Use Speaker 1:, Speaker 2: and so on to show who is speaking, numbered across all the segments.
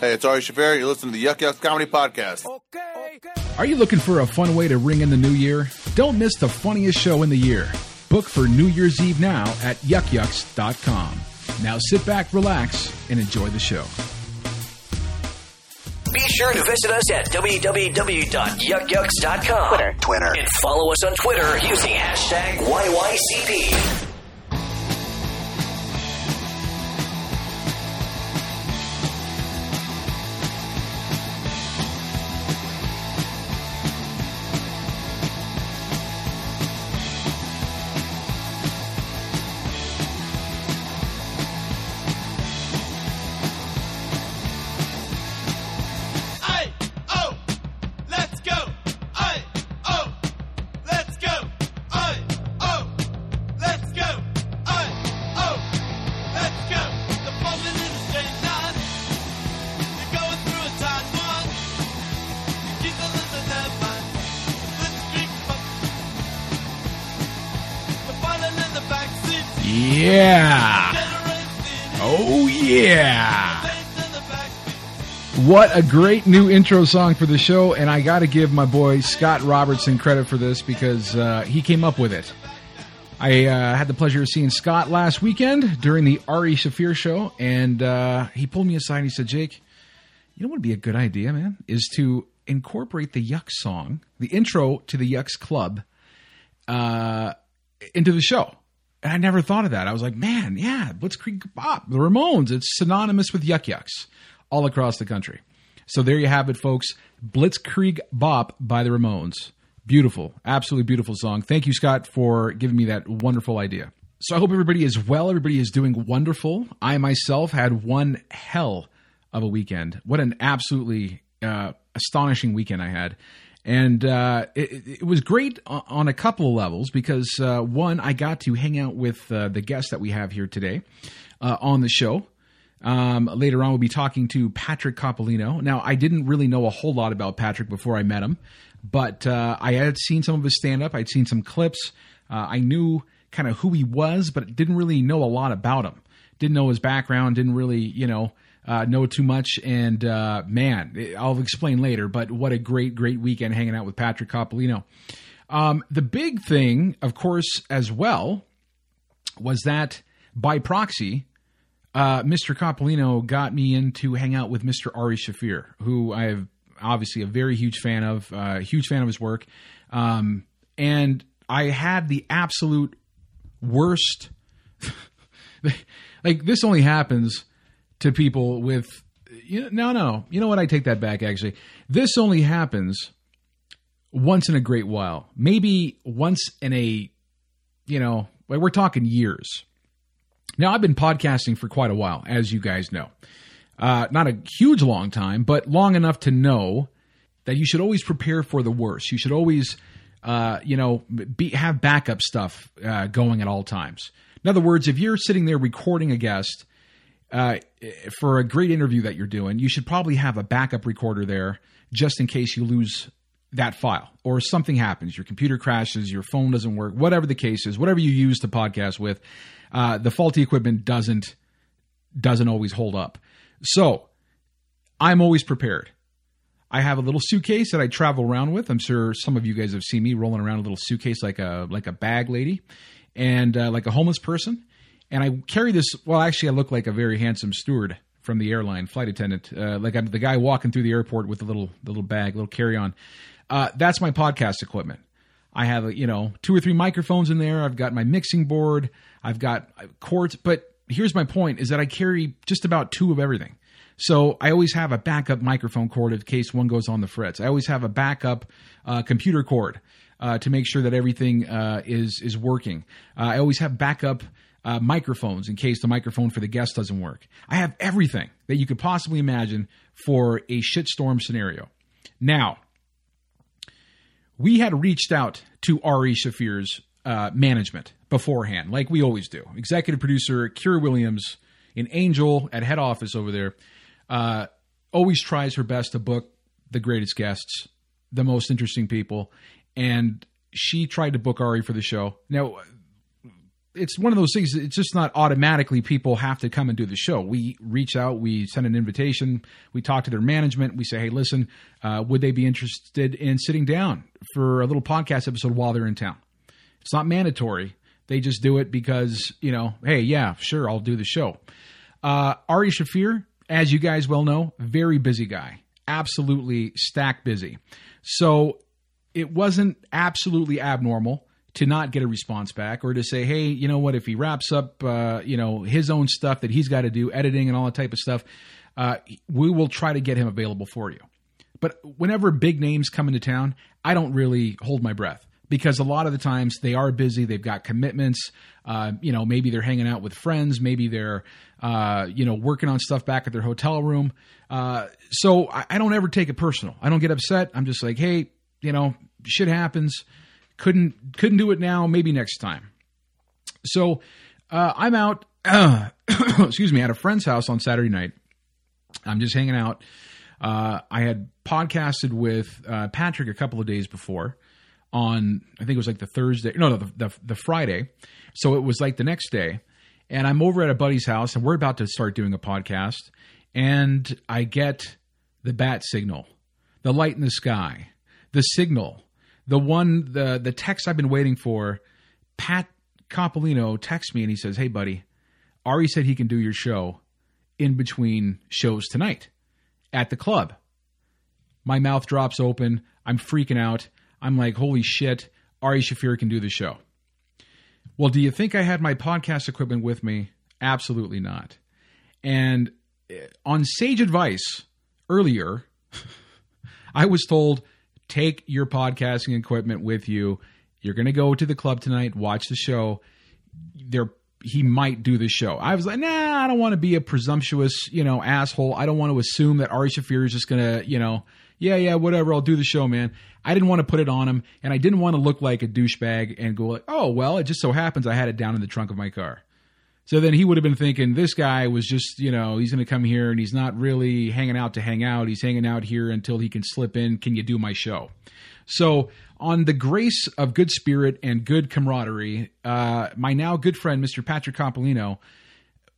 Speaker 1: Hey, it's Ari Shaffir. You're listening to the Yuk Yuk's Comedy Podcast. Okay.
Speaker 2: Are you looking for a fun way to ring in the new year? Don't miss the funniest show in the year. Book for New Year's Eve now at yukyuks.com. Now sit back, relax, and enjoy the show.
Speaker 3: Be sure to visit us at www.yukyuks.com. Twitter. Twitter. And follow us on Twitter using hashtag YYCP.
Speaker 2: What a great new intro song for the show, and I got to give my boy Scott Robertson credit for this because uh, he came up with it. I uh, had the pleasure of seeing Scott last weekend during the Ari Shaffir show, and uh, he pulled me aside and he said, Jake, you know what would be a good idea, man? Is to incorporate the Yucks song, the intro to the Yucks Club, uh, into the show. And I never thought of that. I was like, man, yeah, Blitzkrieg Bop, the Ramones. It's synonymous with Yuk Yuk's all across the country. So there you have it, folks. Blitzkrieg Bop by the Ramones. Beautiful, absolutely beautiful song. Thank you, Scott, for giving me that wonderful idea. So I hope everybody is well. Everybody is doing wonderful. I myself had one hell of a weekend. What an absolutely uh, astonishing weekend I had. And uh, it, it was great on a couple levels because, uh, one, I got to hang out with uh, the guest that we have here today uh, on the show. Um, later on, we'll be talking to Patrick Coppolino. Now, I didn't really know a whole lot about Patrick before I met him, but uh, I had seen some of his stand up. I'd seen some clips. Uh, I knew kind of who he was, but didn't really know a lot about him. Didn't know his background, didn't really, you know, uh, know too much. And uh, man, I'll explain later, but what a great, great weekend hanging out with Patrick Coppolino. Um, the big thing, of course, as well, was that by proxy, uh, Mr. Coppolino got me in to hang out with Mr. Ari Shaffir, who I have obviously a very huge fan of, uh, huge fan of his work. Um, and I had the absolute worst. like, this only happens to people with. You know, no, no. You know what? I take that back, actually. This only happens once in a great while. Maybe once in a, you know, like we're talking years. Now, I've been podcasting for quite a while, as you guys know. Uh, not a huge long time, but long enough to know that you should always prepare for the worst. You should always, uh, you know, be, have backup stuff uh, going at all times. In other words, if you're sitting there recording a guest uh, for a great interview that you're doing, you should probably have a backup recorder there just in case you lose that file or something happens. Your computer crashes, your phone doesn't work, whatever the case is, whatever you use to podcast with, uh, the faulty equipment doesn't doesn't always hold up. So I'm always prepared. I have a little suitcase that I travel around with. I'm sure some of you guys have seen me rolling around a little suitcase like a like a bag lady, and uh, like a homeless person. And I carry this. Well, actually, I look like a very handsome steward from the airline, flight attendant, uh, like I'm the guy walking through the airport with the little the little bag, little carry on. Uh, that's my podcast equipment. I have a, you know two or three microphones in there. I've got my mixing board. I've got cords. But here's my point: is that I carry just about two of everything. So I always have a backup microphone cord in case one goes on the frets. I always have a backup uh, computer cord uh, to make sure that everything uh, is is working. Uh, I always have backup uh, microphones in case the microphone for the guest doesn't work. I have everything that you could possibly imagine for a shitstorm scenario. Now, we had reached out to Ari Shaffir's uh, management beforehand, like we always do. Executive producer Kira Williams, an angel at head office over there, uh, always tries her best to book the greatest guests, the most interesting people, and she tried to book Ari for the show. Now, it's one of those things. It's just not automatically people have to come and do the show. We reach out, we send an invitation, we talk to their management, we say, "Hey, listen, uh, would they be interested in sitting down for a little podcast episode while they're in town?" It's not mandatory. They just do it because you know, hey, yeah, sure, I'll do the show. Uh, Ari Shaffir, as you guys well know, very busy guy, absolutely stack busy. So it wasn't absolutely abnormal to not get a response back or to say, hey, you know what, if he wraps up, uh, you know, his own stuff that he's got to do, editing and all that type of stuff, uh, we will try to get him available for you. But whenever big names come into town, I don't really hold my breath because a lot of the times they are busy. They've got commitments. Uh, you know, maybe they're hanging out with friends. Maybe they're, uh, you know, working on stuff back at their hotel room. Uh, so I, I don't ever take it personal. I don't get upset. I'm just like, hey, you know, shit happens. Couldn't couldn't do it now. Maybe next time. So uh, I'm out. excuse me, at a friend's house on Saturday night. I'm just hanging out. Uh, I had podcasted with uh, Patrick a couple of days before on I think it was like the Thursday, no, no, the, the, the Friday. So it was like the next day, and I'm over at a buddy's house, and we're about to start doing a podcast, and I get the bat signal, the light in the sky, the signal, the one, the the text I've been waiting for. Pat Coppolino texts me and he says, "Hey, buddy, Ari said he can do your show in between shows tonight at the club." My mouth drops open. I'm freaking out. I'm like, holy shit, Ari Shaffir can do the show. Well, do you think I had my podcast equipment with me? Absolutely not. And eh, on sage advice earlier, I was told take your podcasting equipment with you. You're going to go to the club tonight, watch the show. There he might do the show. I was like, nah, I don't want to be a presumptuous, you know, asshole. I don't want to assume that Ari Shaffir is just gonna, you know, yeah, yeah, whatever, I'll do the show, man. I didn't want to put it on him, and I didn't want to look like a douchebag and go like, oh, well, it just so happens I had it down in the trunk of my car. So then he would have been thinking, this guy was just, you know, he's going to come here and he's not really hanging out to hang out. He's hanging out here until he can slip in. Can you do my show? So, on the grace of good spirit and good camaraderie, uh, my now good friend, Mr. Patrick Coppolino,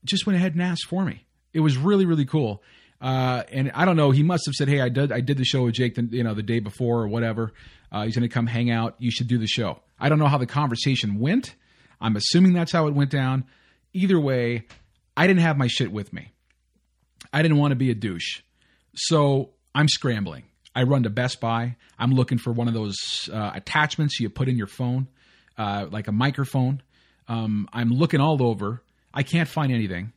Speaker 2: just went ahead and asked for me. It was really, really cool. Uh, and I don't know. He must have said, "Hey, I did. I did the show with Jake, the, you know, the day before or whatever. Uh, he's going to come hang out. You should do the show." I don't know how the conversation went. I'm assuming that's how it went down. Either way, I didn't have my shit with me. I didn't want to be a douche, so I'm scrambling. I run to Best Buy. I'm looking for one of those uh, attachments you put in your phone, uh, like a microphone. Um, I'm looking all over. I can't find anything.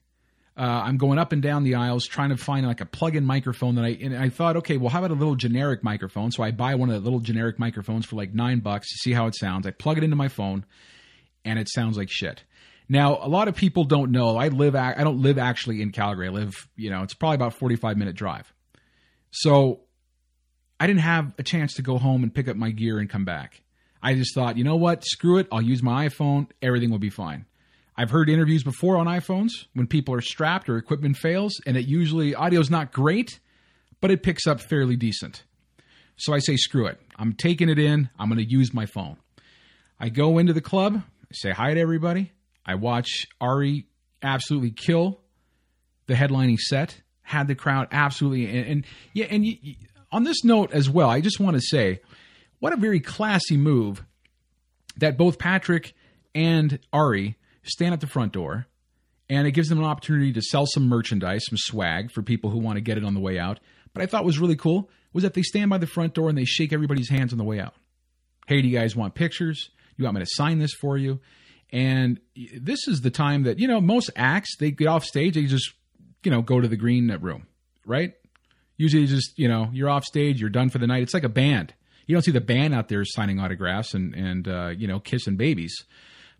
Speaker 2: Uh, I'm going up and down the aisles trying to find like a plug-in microphone that I and I thought, okay, well, how about a little generic microphone? So I buy one of the little generic microphones for like nine bucks to see how it sounds. I plug it into my phone, and it sounds like shit. Now, a lot of people don't know. I live. I don't live actually in Calgary. I live. You know, it's probably about 45 minute drive. So I didn't have a chance to go home and pick up my gear and come back. I just thought, you know what? Screw it. I'll use my iPhone. Everything will be fine. I've heard interviews before on iPhones when people are strapped or equipment fails, and it usually audio's not great, but it picks up fairly decent. So I say, screw it. I'm taking it in. I'm going to use my phone. I go into the club, say hi to everybody. I watch Ari absolutely kill the headlining set. Had the crowd absolutely, and, and yeah, and you, on this note as well, I just want to say, what a very classy move that both Patrick and Ari stand at the front door, and it gives them an opportunity to sell some merchandise, some swag for people who want to get it on the way out. But I thought was really cool was that they stand by the front door and they shake everybody's hands on the way out. Hey, do you guys want pictures? You want me to sign this for you? And this is the time that you know most acts they get off stage, they just you know go to the green room, right? Usually, just you know you're off stage, you're done for the night. It's like a band. You don't see the band out there signing autographs and and uh, you know kissing babies.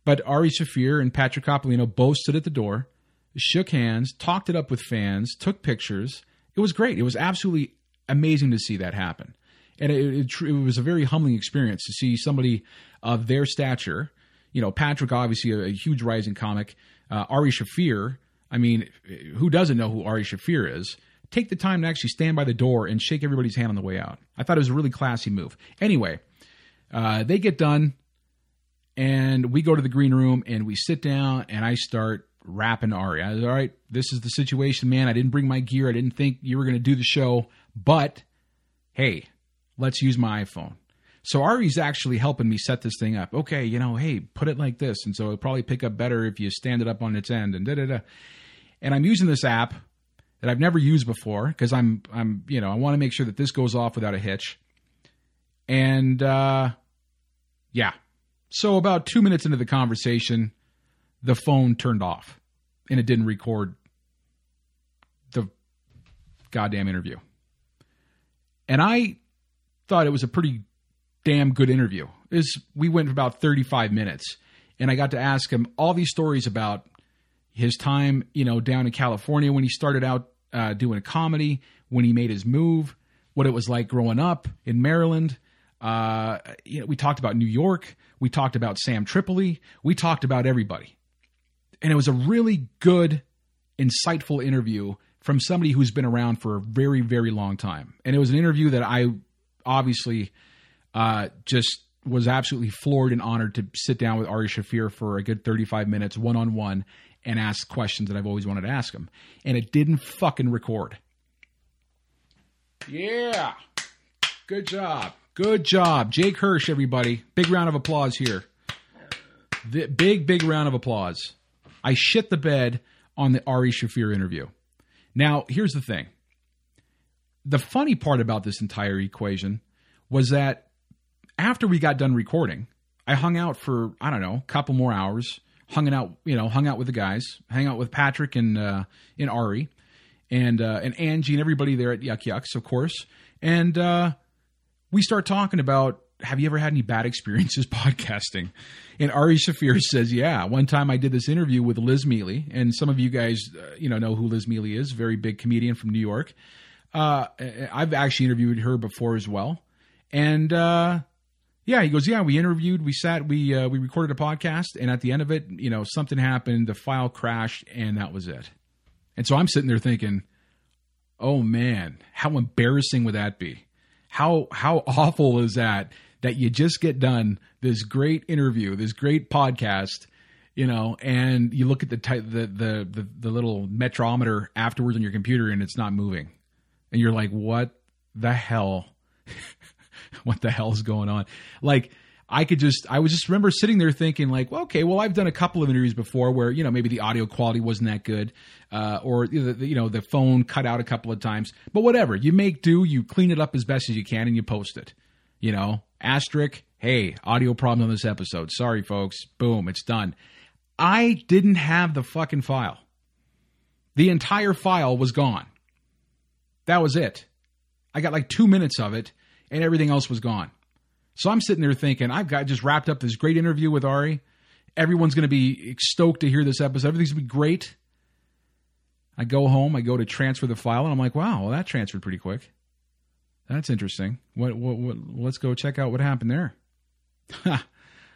Speaker 2: But Ari Shaffir and Patrick Coppolino both stood at the door, shook hands, talked it up with fans, took pictures. It was great. It was absolutely amazing to see that happen. And it, it, it was a very humbling experience to see somebody of their stature. You know, Patrick, obviously a, a huge rising comic. Uh, Ari Shaffir, I mean, who doesn't know who Ari Shaffir is? Take the time to actually stand by the door and shake everybody's hand on the way out. I thought it was a really classy move. Anyway, uh, they get done and we go to the green room and we sit down and I start rapping Ari. I was all right. This is the situation, man. I didn't bring my gear. I didn't think you were going to do the show, but hey, let's use my iPhone. So Ari's actually helping me set this thing up. Okay, you know, hey, put it like this, and so it'll probably pick up better if you stand it up on its end, and da da da. And I'm using this app that I've never used before because I'm I'm you know I want to make sure that this goes off without a hitch. And uh, yeah, so about two minutes into the conversation, the phone turned off, and it didn't record the goddamn interview. And I thought it was a pretty damn good interview. Is we went for about 35 minutes and I got to ask him all these stories about his time, you know, down in California when he started out uh, doing a comedy, when he made his move, what it was like growing up in Maryland. Uh, you know, we talked about New York. We talked about Sam Tripoli. We talked about everybody. And it was a really good, insightful interview from somebody who's been around for a very, very long time. And it was an interview that I obviously uh, just was absolutely floored and honored to sit down with Ari Shaffir for a good 35 minutes one on one and ask questions that I've always wanted to ask him. And it didn't fucking record. Yeah. Good job. Good job. Jake Hirsch, everybody. Big round of applause here. The big, big round of applause. I shit the bed on the Ari Shaffir interview. Now, here's the thing. The funny part about this entire equation was that after we got done recording, I hung out for I don't know, a couple more hours, hung out, you know, hung out with the guys, hang out with Patrick and uh, and Ari, and uh, and Angie and everybody there at Yuk Yuk's, of course, and uh, we start talking about. Have you ever had any bad experiences podcasting? And Ari Shaffir says, "Yeah, one time I did this interview with Liz Miele, and some of you guys, uh, you know, know who Liz Miele is, very big comedian from New York. Uh, I've actually interviewed her before as well, and uh, yeah, he goes, yeah, we interviewed, we sat, we uh, we recorded a podcast, and at the end of it, you know, something happened, the file crashed, and that was it. And so I'm sitting there thinking, oh man, how embarrassing would that be? How how awful is that? That you just get done this great interview, this great podcast, you know, and you look at the ty- the, the the the little metrometer afterwards on your computer, and it's not moving, and you're like, what the hell? what the hell's going on? Like, I could just, I was just remember sitting there thinking, like, well, okay, well, I've done a couple of interviews before where, you know, maybe the audio quality wasn't that good, uh, or, you know, the phone cut out a couple of times, but whatever. You make do, you clean it up as best as you can, and you post it. You know, asterisk, hey, audio problem on this episode. Sorry, folks. Boom, it's done. I didn't have the fucking file. The entire file was gone. That was it. I got like two minutes of it and everything else was gone. So I'm sitting there thinking, I've got just wrapped up this great interview with Ari. Everyone's going to be stoked to hear this episode. Everything's going to be great. I go home, I go to transfer the file, and I'm like, wow, well, that transferred pretty quick. That's interesting. What, what, what let's go check out what happened there.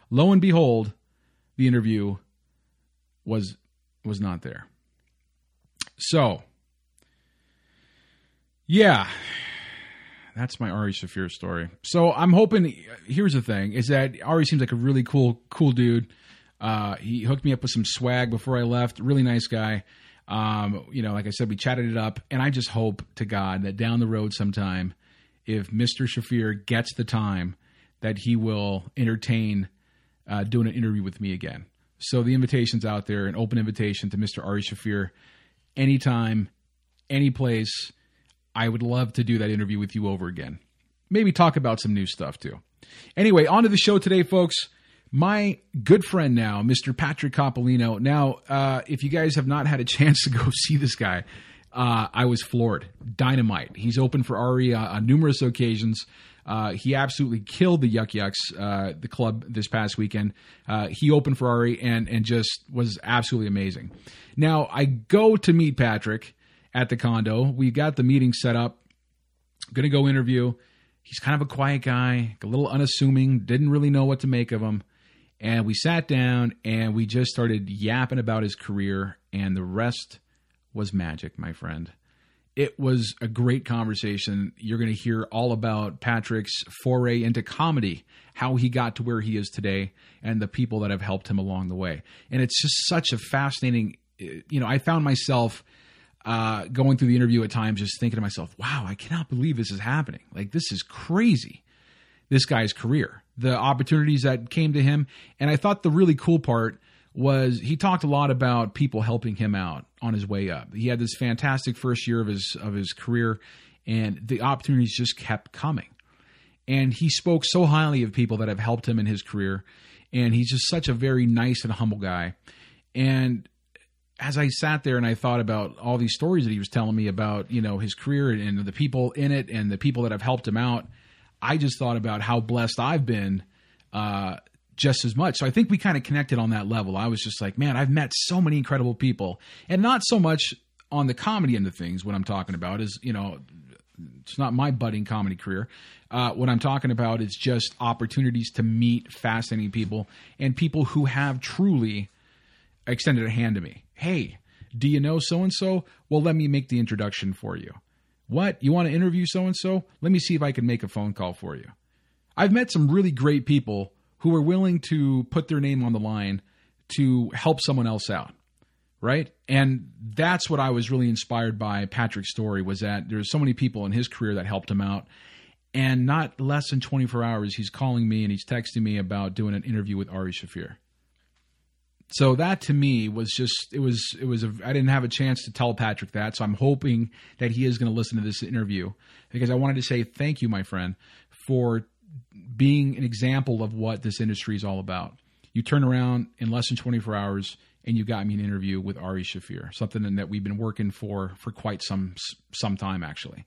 Speaker 2: Lo and behold, the interview was was not there. So, yeah, that's my Ari Shaffir story. So I'm hoping. Here's the thing: is that Ari seems like a really cool, cool dude. Uh, he hooked me up with some swag before I left. Really nice guy. Um, you know, like I said, we chatted it up, and I just hope to God that down the road sometime, if Mr. Shaffir gets the time, that he will entertain uh, doing an interview with me again. So the invitation's out there, an open invitation to Mr. Ari Shaffir, anytime, any place I would love to do that interview with you over again. Maybe talk about some new stuff too. Anyway, on to the show today, folks. My good friend now, Mr. Patrick Coppolino. Now, uh, if you guys have not had a chance to go see this guy, uh, I was floored. Dynamite. He's open for Ari uh, on numerous occasions. Uh, he absolutely killed the Yuk Yuk's, uh, the club this past weekend. Uh, he opened for Ari and and just was absolutely amazing. Now I go to meet Patrick at the condo. We got the meeting set up. Going to go interview. He's kind of a quiet guy, a little unassuming, didn't really know what to make of him. And we sat down and we just started yapping about his career, and the rest was magic, my friend. it was a great conversation. You're going to hear all about Patrick's foray into comedy, how he got to where he is today, and the people that have helped him along the way. And it's just such a fascinating, eh, you know, I found myself uh, going through the interview at times just thinking to myself, wow, I cannot believe this is happening. Like, this is crazy this guy's career, the opportunities that came to him. And I thought the really cool part was he talked a lot about people helping him out on his way up. He had this fantastic first year of his of his career and the opportunities just kept coming. And he spoke so highly of people that have helped him in his career and he's just such a very nice and humble guy. And as I sat there and I thought about all these stories that he was telling me about, you know, his career and the people in it and the people that have helped him out, I just thought about how blessed I've been uh, just as much. So I think we kind of connected on that level. I was just like, man, I've met so many incredible people, and not so much on the comedy end of things. What I'm talking about is, you know, it's not my budding comedy career. Uh, what I'm talking about is just opportunities to meet fascinating people and people who have truly extended a hand to me. Hey, do you know so and so? Well, let me make the introduction for you. What? You want to interview so and so? Let me see if I can make a phone call for you. I've met some really great people who are willing to put their name on the line to help someone else out. Right? And that's what I was really inspired by Patrick's story was that there's so many people in his career that helped him out. And not less than 24 hours, he's calling me and he's texting me about doing an interview with Ari Shaffir so that to me was just it was it was a, I didn't have a chance to tell Patrick that, so I'm hoping that he is going to listen to this interview because I wanted to say thank you, my friend, for being an example of what this industry is all about. You turn around in less than 24 hours and you got me an interview with Ari Shaffir, something that we've been working for for quite some some time actually.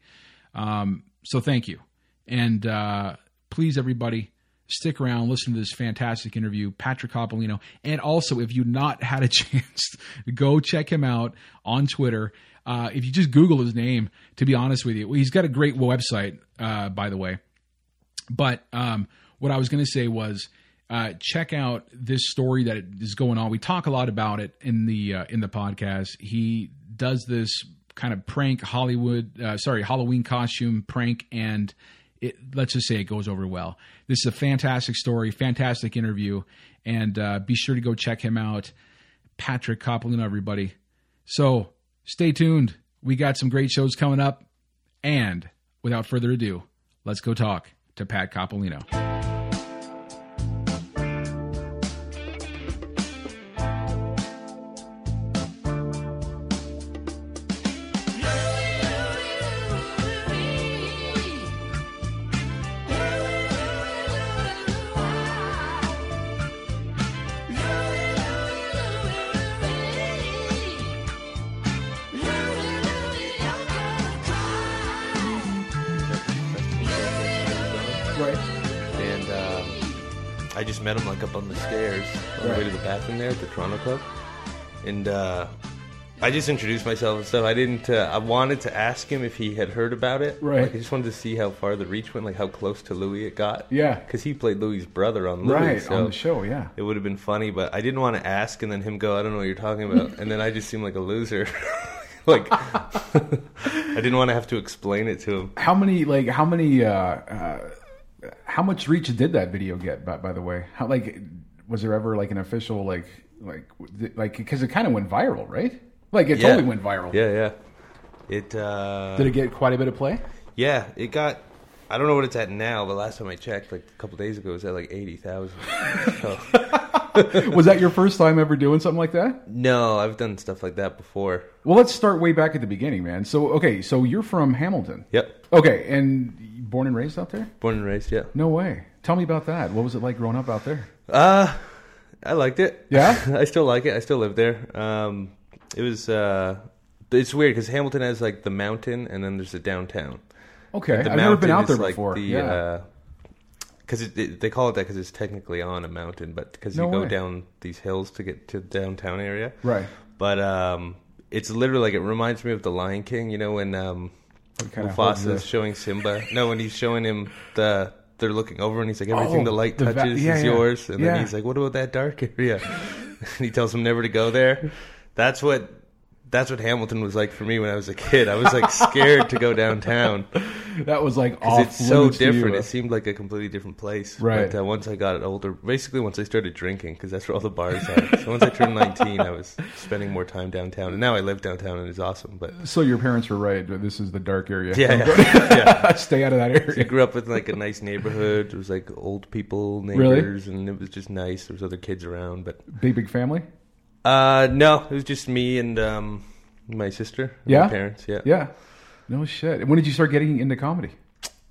Speaker 2: Um, so thank you, and uh, please everybody stick around, listen to this fantastic interview, Patrick Coppolino. And also, if you've not had a chance, go check him out on Twitter. Uh, if you just Google his name, to be honest with you, he's got a great website, uh, by the way. But um, what I was going to say was, uh, check out this story that is going on. We talk a lot about it in the uh, in the podcast. He does this kind of prank Hollywood, uh, sorry, Halloween costume prank, and it, let's just say it goes over well. This is a fantastic story, fantastic interview, and uh, be sure to go check him out. Patrick Coppolino, everybody. So stay tuned. We got some great shows coming up. And without further ado, let's go talk to Pat Coppolino.
Speaker 4: Right. And um, I just met him like up on the stairs on the way to the bathroom there at the Toronto Club. And uh, I just introduced myself and stuff. I didn't. Uh, I wanted to ask him if he had heard about it.
Speaker 2: Right.
Speaker 4: Like, I just wanted to see how far the reach went, like how close to Louis it got.
Speaker 2: Yeah.
Speaker 4: Because he played Louis' brother on Louie.
Speaker 2: Right,
Speaker 4: so
Speaker 2: on the show, yeah.
Speaker 4: It would have been funny, but I didn't want to ask and then him go, I don't know what you're talking about. and then I just seemed like a loser. like, I didn't want to have to explain it to him.
Speaker 2: How many, like, how many, uh, uh, how much reach did that video get, by, by the way? How, like, was there ever, like, an official, like, like, like, because it kind of went viral, right? Like, it
Speaker 4: Yeah.
Speaker 2: totally went viral.
Speaker 4: Yeah, yeah. It uh
Speaker 2: Did it get quite a bit of play?
Speaker 4: yeah, it got I don't know what it's at now, but last time I checked, like a couple days ago, it was at like eighty thousand. so,
Speaker 2: was that your first time ever doing something like that?
Speaker 4: no, I've done stuff like that before.
Speaker 2: Well, let's start way back at the beginning, man. So, okay, so you're from Hamilton.
Speaker 4: Yep,
Speaker 2: Okay, and born and raised out there?
Speaker 4: born and raised. Yeah,
Speaker 2: No way. Tell me about that. What was it like growing up out there?
Speaker 4: uh, I liked it.
Speaker 2: Yeah?
Speaker 4: I still like it. I still live there. Um, it was uh, it's weird because Hamilton has like the mountain, and then there's the downtown.
Speaker 2: Okay,
Speaker 4: The
Speaker 2: I've never been out there
Speaker 4: like,
Speaker 2: before.
Speaker 4: The,
Speaker 2: yeah.
Speaker 4: because it, it, they call it that because it's technically on a mountain, but because
Speaker 2: No
Speaker 4: you go
Speaker 2: way.
Speaker 4: down these hills to get to the downtown area.
Speaker 2: right.
Speaker 4: But um, it's literally like it reminds me of the Lion King. You know when um, Mufasa showing Simba. No, when he's showing him the. They're looking over and he's like, everything
Speaker 2: Oh,
Speaker 4: the light
Speaker 2: the va-
Speaker 4: touches
Speaker 2: yeah,
Speaker 4: is
Speaker 2: yeah.
Speaker 4: yours. And
Speaker 2: Yeah.
Speaker 4: then he's like, what about that dark area? and he tells him never to go there. That's what that's what Hamilton was like for me when I was a kid. I was like scared to go downtown
Speaker 2: That was like off
Speaker 4: it's so
Speaker 2: limits to you,
Speaker 4: different. It seemed like a completely different place.
Speaker 2: Right.
Speaker 4: But uh, once I got older, basically once I started drinking, because that's where all the bars are. so once I turned 19, I was spending more time downtown, and now I live downtown, and it's awesome. But
Speaker 2: So your parents were right. This is the dark area.
Speaker 4: yeah, yeah, yeah.
Speaker 2: Stay out of that area.
Speaker 4: I grew up with like a nice neighborhood. There was like old people,
Speaker 2: Really?
Speaker 4: neighbors, and it was just nice. There was other kids around, but
Speaker 2: Big big family.
Speaker 4: Uh, no, it was just me and um, my sister, and
Speaker 2: Yeah?
Speaker 4: my parents. Yeah,
Speaker 2: Yeah. No shit. When did you start getting into comedy?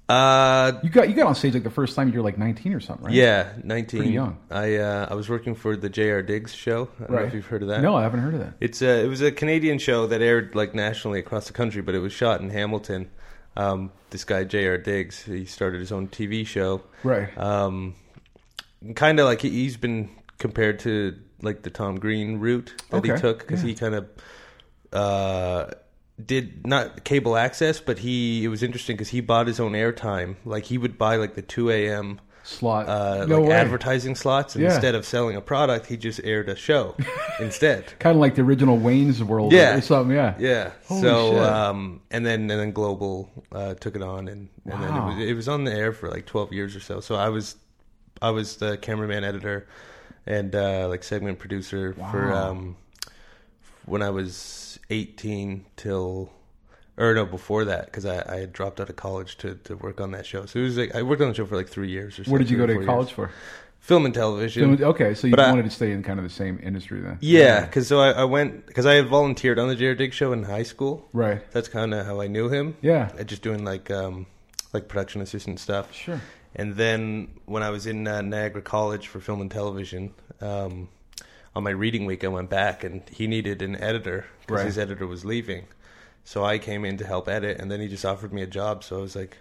Speaker 4: Uh,
Speaker 2: You got you got on stage like the first time you were like 19 or something, right?
Speaker 4: yeah, nineteen.
Speaker 2: Pretty young.
Speaker 4: I uh, I was working for the J.R. Diggs show. I don't know
Speaker 2: Right.
Speaker 4: if you've heard of that.
Speaker 2: No, I haven't heard of that.
Speaker 4: It's a, it was a Canadian show that aired like nationally across the country, but it was shot in Hamilton. Um, this guy J.R. Diggs, he started his own TV show.
Speaker 2: Right.
Speaker 4: Um, kind of like he, he's been compared to like the Tom Green route that he took because
Speaker 2: yeah.
Speaker 4: he kind of uh, did not cable access, but he it was interesting because he bought his own airtime. Like he would buy like the two a.m.
Speaker 2: Slot.
Speaker 4: Uh,
Speaker 2: no
Speaker 4: like
Speaker 2: way.
Speaker 4: advertising slots, and
Speaker 2: Yeah.
Speaker 4: instead of selling a product, he just aired a show instead.
Speaker 2: Kind of like the original Wayne's World
Speaker 4: Yeah.
Speaker 2: or something. Yeah.
Speaker 4: Yeah.
Speaker 2: Holy
Speaker 4: so, um, and then and then Global uh, took it on, and, and then it was, it was on the air for like twelve years or so. So I was I was the cameraman, editor, and uh, like segment producer for um, when I was eighteen till. Or no, before that, because I, I had dropped out of college to, to work on that show. So it was like I worked on the show for like three years or so.
Speaker 2: Where did you go to college
Speaker 4: years.
Speaker 2: for?
Speaker 4: Film and television.
Speaker 2: Film- Okay, so you
Speaker 4: But I-
Speaker 2: wanted to stay in kind of the same industry then.
Speaker 4: Yeah, because so I, I went because I had volunteered on the J.R. Diggs show in high school.
Speaker 2: Right.
Speaker 4: That's kind of how I knew him.
Speaker 2: Yeah.
Speaker 4: Just doing like um, like production assistant stuff.
Speaker 2: Sure.
Speaker 4: And then when I was in uh, Niagara College for film and television, um, on my reading week, I went back and he needed an editor because
Speaker 2: Right.
Speaker 4: his editor was leaving. So I came in to help edit, and then he just offered me a job. So I was like,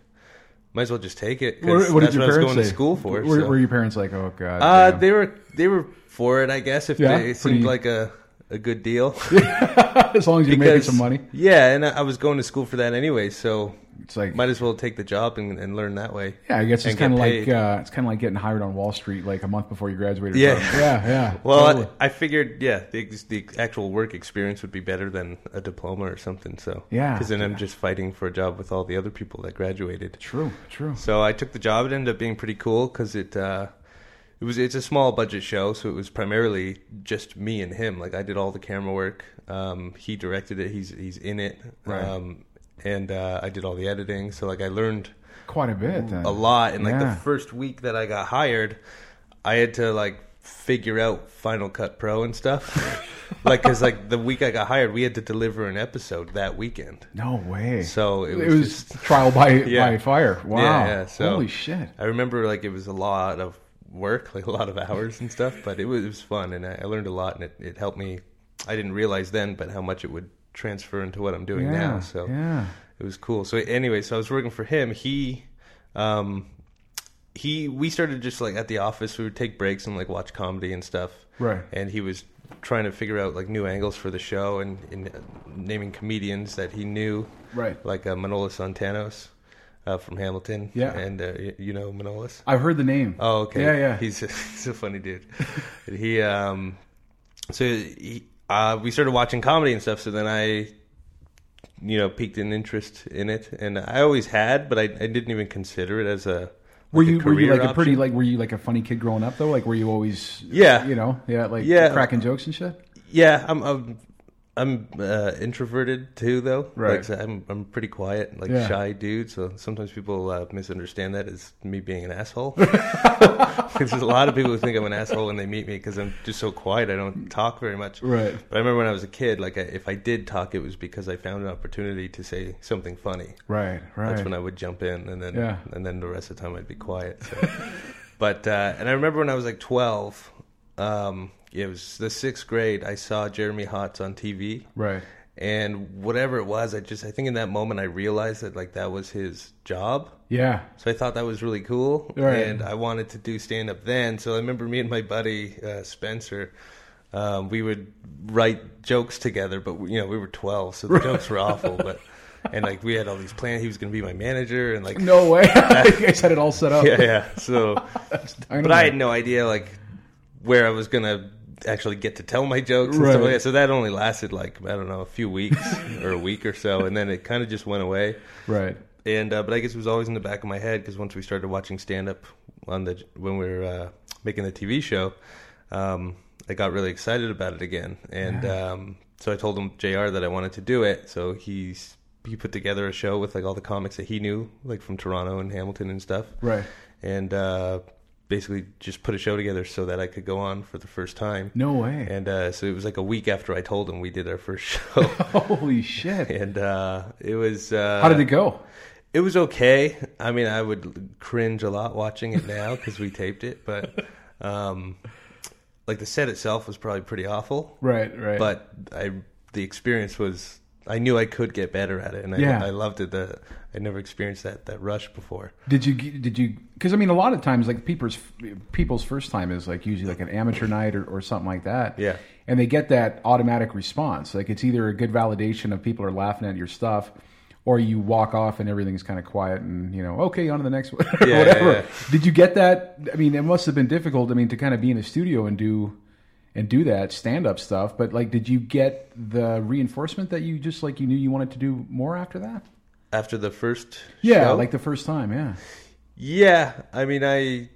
Speaker 4: might as well just take it.
Speaker 2: What, what
Speaker 4: that's what I was going
Speaker 2: say?
Speaker 4: to school for.
Speaker 2: Were,
Speaker 4: so.
Speaker 2: were your parents like, oh god?
Speaker 4: Uh, they were they were for it, I guess. If
Speaker 2: Yeah,
Speaker 4: they, it seemed like a, a good deal,
Speaker 2: as long as you're making some money,
Speaker 4: Yeah, and I I was going to school for that anyway, so
Speaker 2: it's like
Speaker 4: might as well take the job and, and learn that way.
Speaker 2: yeah. I guess it's kind of like uh, it's kind of like getting hired on Wall Street like a month before you graduated.
Speaker 4: Yeah.
Speaker 2: from- yeah, yeah.
Speaker 4: Well,
Speaker 2: totally.
Speaker 4: I, I figured, yeah, the, the actual work experience would be better than a diploma or something. So
Speaker 2: Yeah.
Speaker 4: because then I'm just fighting for a job with all the other people that graduated.
Speaker 2: true, true.
Speaker 4: So I took the job. It ended up being pretty cool because it uh, it was it's a small budget show, so it was primarily just me and him. Like I did all the camera work. Um, he directed it. He's he's in it.
Speaker 2: Right.
Speaker 4: Um, and uh, I did all the editing. So like I learned
Speaker 2: Quite a bit. Then.
Speaker 4: a lot. And like
Speaker 2: Yeah.
Speaker 4: the first week that I got hired, I had to like figure out Final Cut Pro and stuff. like because like the week I got hired, we had to deliver an episode that weekend.
Speaker 2: No way.
Speaker 4: So it
Speaker 2: it
Speaker 4: was
Speaker 2: was,
Speaker 4: just-
Speaker 2: trial by
Speaker 4: Yeah.
Speaker 2: by fire. Wow.
Speaker 4: Yeah, yeah, so-
Speaker 2: Holy shit.
Speaker 4: I remember like it was a lot of work, like a lot of hours and stuff, but it was it was fun and I, I learned a lot and it, it helped me. I didn't realize then, but how much it would transfer into what I'm doing
Speaker 2: Yeah.
Speaker 4: now. So
Speaker 2: yeah.
Speaker 4: it was cool. So anyway, so I was working for him. He, um, he, we started just like at the office. We would take breaks and like watch comedy and stuff.
Speaker 2: Right.
Speaker 4: And he was trying to figure out like new angles for the show and, and uh, naming comedians that he knew.
Speaker 2: Right.
Speaker 4: Like uh, Manolis Santanos. Uh, from Hamilton,
Speaker 2: Yeah.
Speaker 4: and uh, you know Manolis.
Speaker 2: I've heard the name.
Speaker 4: Oh, okay.
Speaker 2: Yeah, yeah.
Speaker 4: He's a, he's a funny dude. he um, so he, uh, we started watching comedy and stuff. So then I, you know, piqued an interest in it, and I always had, but I, I didn't even consider it as a.
Speaker 2: were
Speaker 4: like a
Speaker 2: you were you like a pretty like were you like a funny kid growing up though? Like were you always
Speaker 4: Yeah.
Speaker 2: you know yeah like
Speaker 4: Yeah.
Speaker 2: cracking jokes and shit?
Speaker 4: Yeah, I'm I'm, I'm uh, introverted too, though.
Speaker 2: Right.
Speaker 4: Like, I'm I'm pretty quiet, like
Speaker 2: Yeah.
Speaker 4: shy dude. So sometimes people uh, misunderstand that as me being an asshole. Because there's a lot of people who think I'm an asshole when they meet me because I'm just so quiet. I don't talk very much.
Speaker 2: Right.
Speaker 4: But I remember when I was a kid, like I, if I did talk, it was because I found an opportunity to say something funny.
Speaker 2: Right, right.
Speaker 4: That's when I would jump in, and then
Speaker 2: Yeah.
Speaker 4: and then the rest of the time I'd be quiet. So. but uh, and I remember when I was like twelve, um, it was the sixth grade. I saw Jeremy Hotz on TV,
Speaker 2: right.
Speaker 4: and whatever it was, I just I think in that moment I realized that like that was his job.
Speaker 2: Yeah.
Speaker 4: So I thought that was really cool,
Speaker 2: Right.
Speaker 4: and I wanted to do stand up then. So I remember me and my buddy uh, Spencer, um, we would write jokes together, but you know we were twelve, so the jokes were awful. But and like we had all these plans. He was going to be my manager, and like
Speaker 2: No way. you guys had it all set up.
Speaker 4: yeah, yeah. So, but I had no idea like where I was gonna actually get to tell my jokes and
Speaker 2: Right.
Speaker 4: stuff like that. So that only lasted like I don't know a few weeks or a week or so, and then it kind of just went away.
Speaker 2: Right.
Speaker 4: And uh, but I guess it was always in the back of my head because once we started watching stand up on the when we were uh, making the TV show, um, I got really excited about it again, and um, so I told him J.R. that I wanted to do it. So he's he put together a show with like all the comics that he knew, like from Toronto and Hamilton and stuff,
Speaker 2: Right.
Speaker 4: and uh, basically just put a show together so that I could go on for the first time.
Speaker 2: No way.
Speaker 4: And uh, so it was like a week after I told him we did our first show,
Speaker 2: Holy shit.
Speaker 4: and uh, it was. Uh,
Speaker 2: How did it go?
Speaker 4: it was okay. I mean, I would cringe a lot watching it now because we taped it, but um, like the set itself was probably pretty awful.
Speaker 2: Right, right.
Speaker 4: But I, the experience was. I knew I could get better at it, and I,
Speaker 2: Yeah.
Speaker 4: I loved it. The I never experienced that that rush before.
Speaker 2: Did you did you because I mean a lot of times like people's people's first time is like usually like an amateur night or, or something like that.
Speaker 4: Yeah.
Speaker 2: And they get that automatic response. Like it's either a good validation of people are laughing at your stuff or you walk off and everything's kind of quiet and you know okay on to the next one
Speaker 4: Yeah,
Speaker 2: whatever.
Speaker 4: yeah, yeah.
Speaker 2: Did you get that? I mean it must have been difficult. I mean to kind of be in a studio and do and do that stand up stuff. But like did you get the reinforcement that you just like you knew you wanted to do more after that?
Speaker 4: After the first,
Speaker 2: Yeah,
Speaker 4: show,
Speaker 2: like the first time. Yeah.
Speaker 4: Yeah, I mean, I.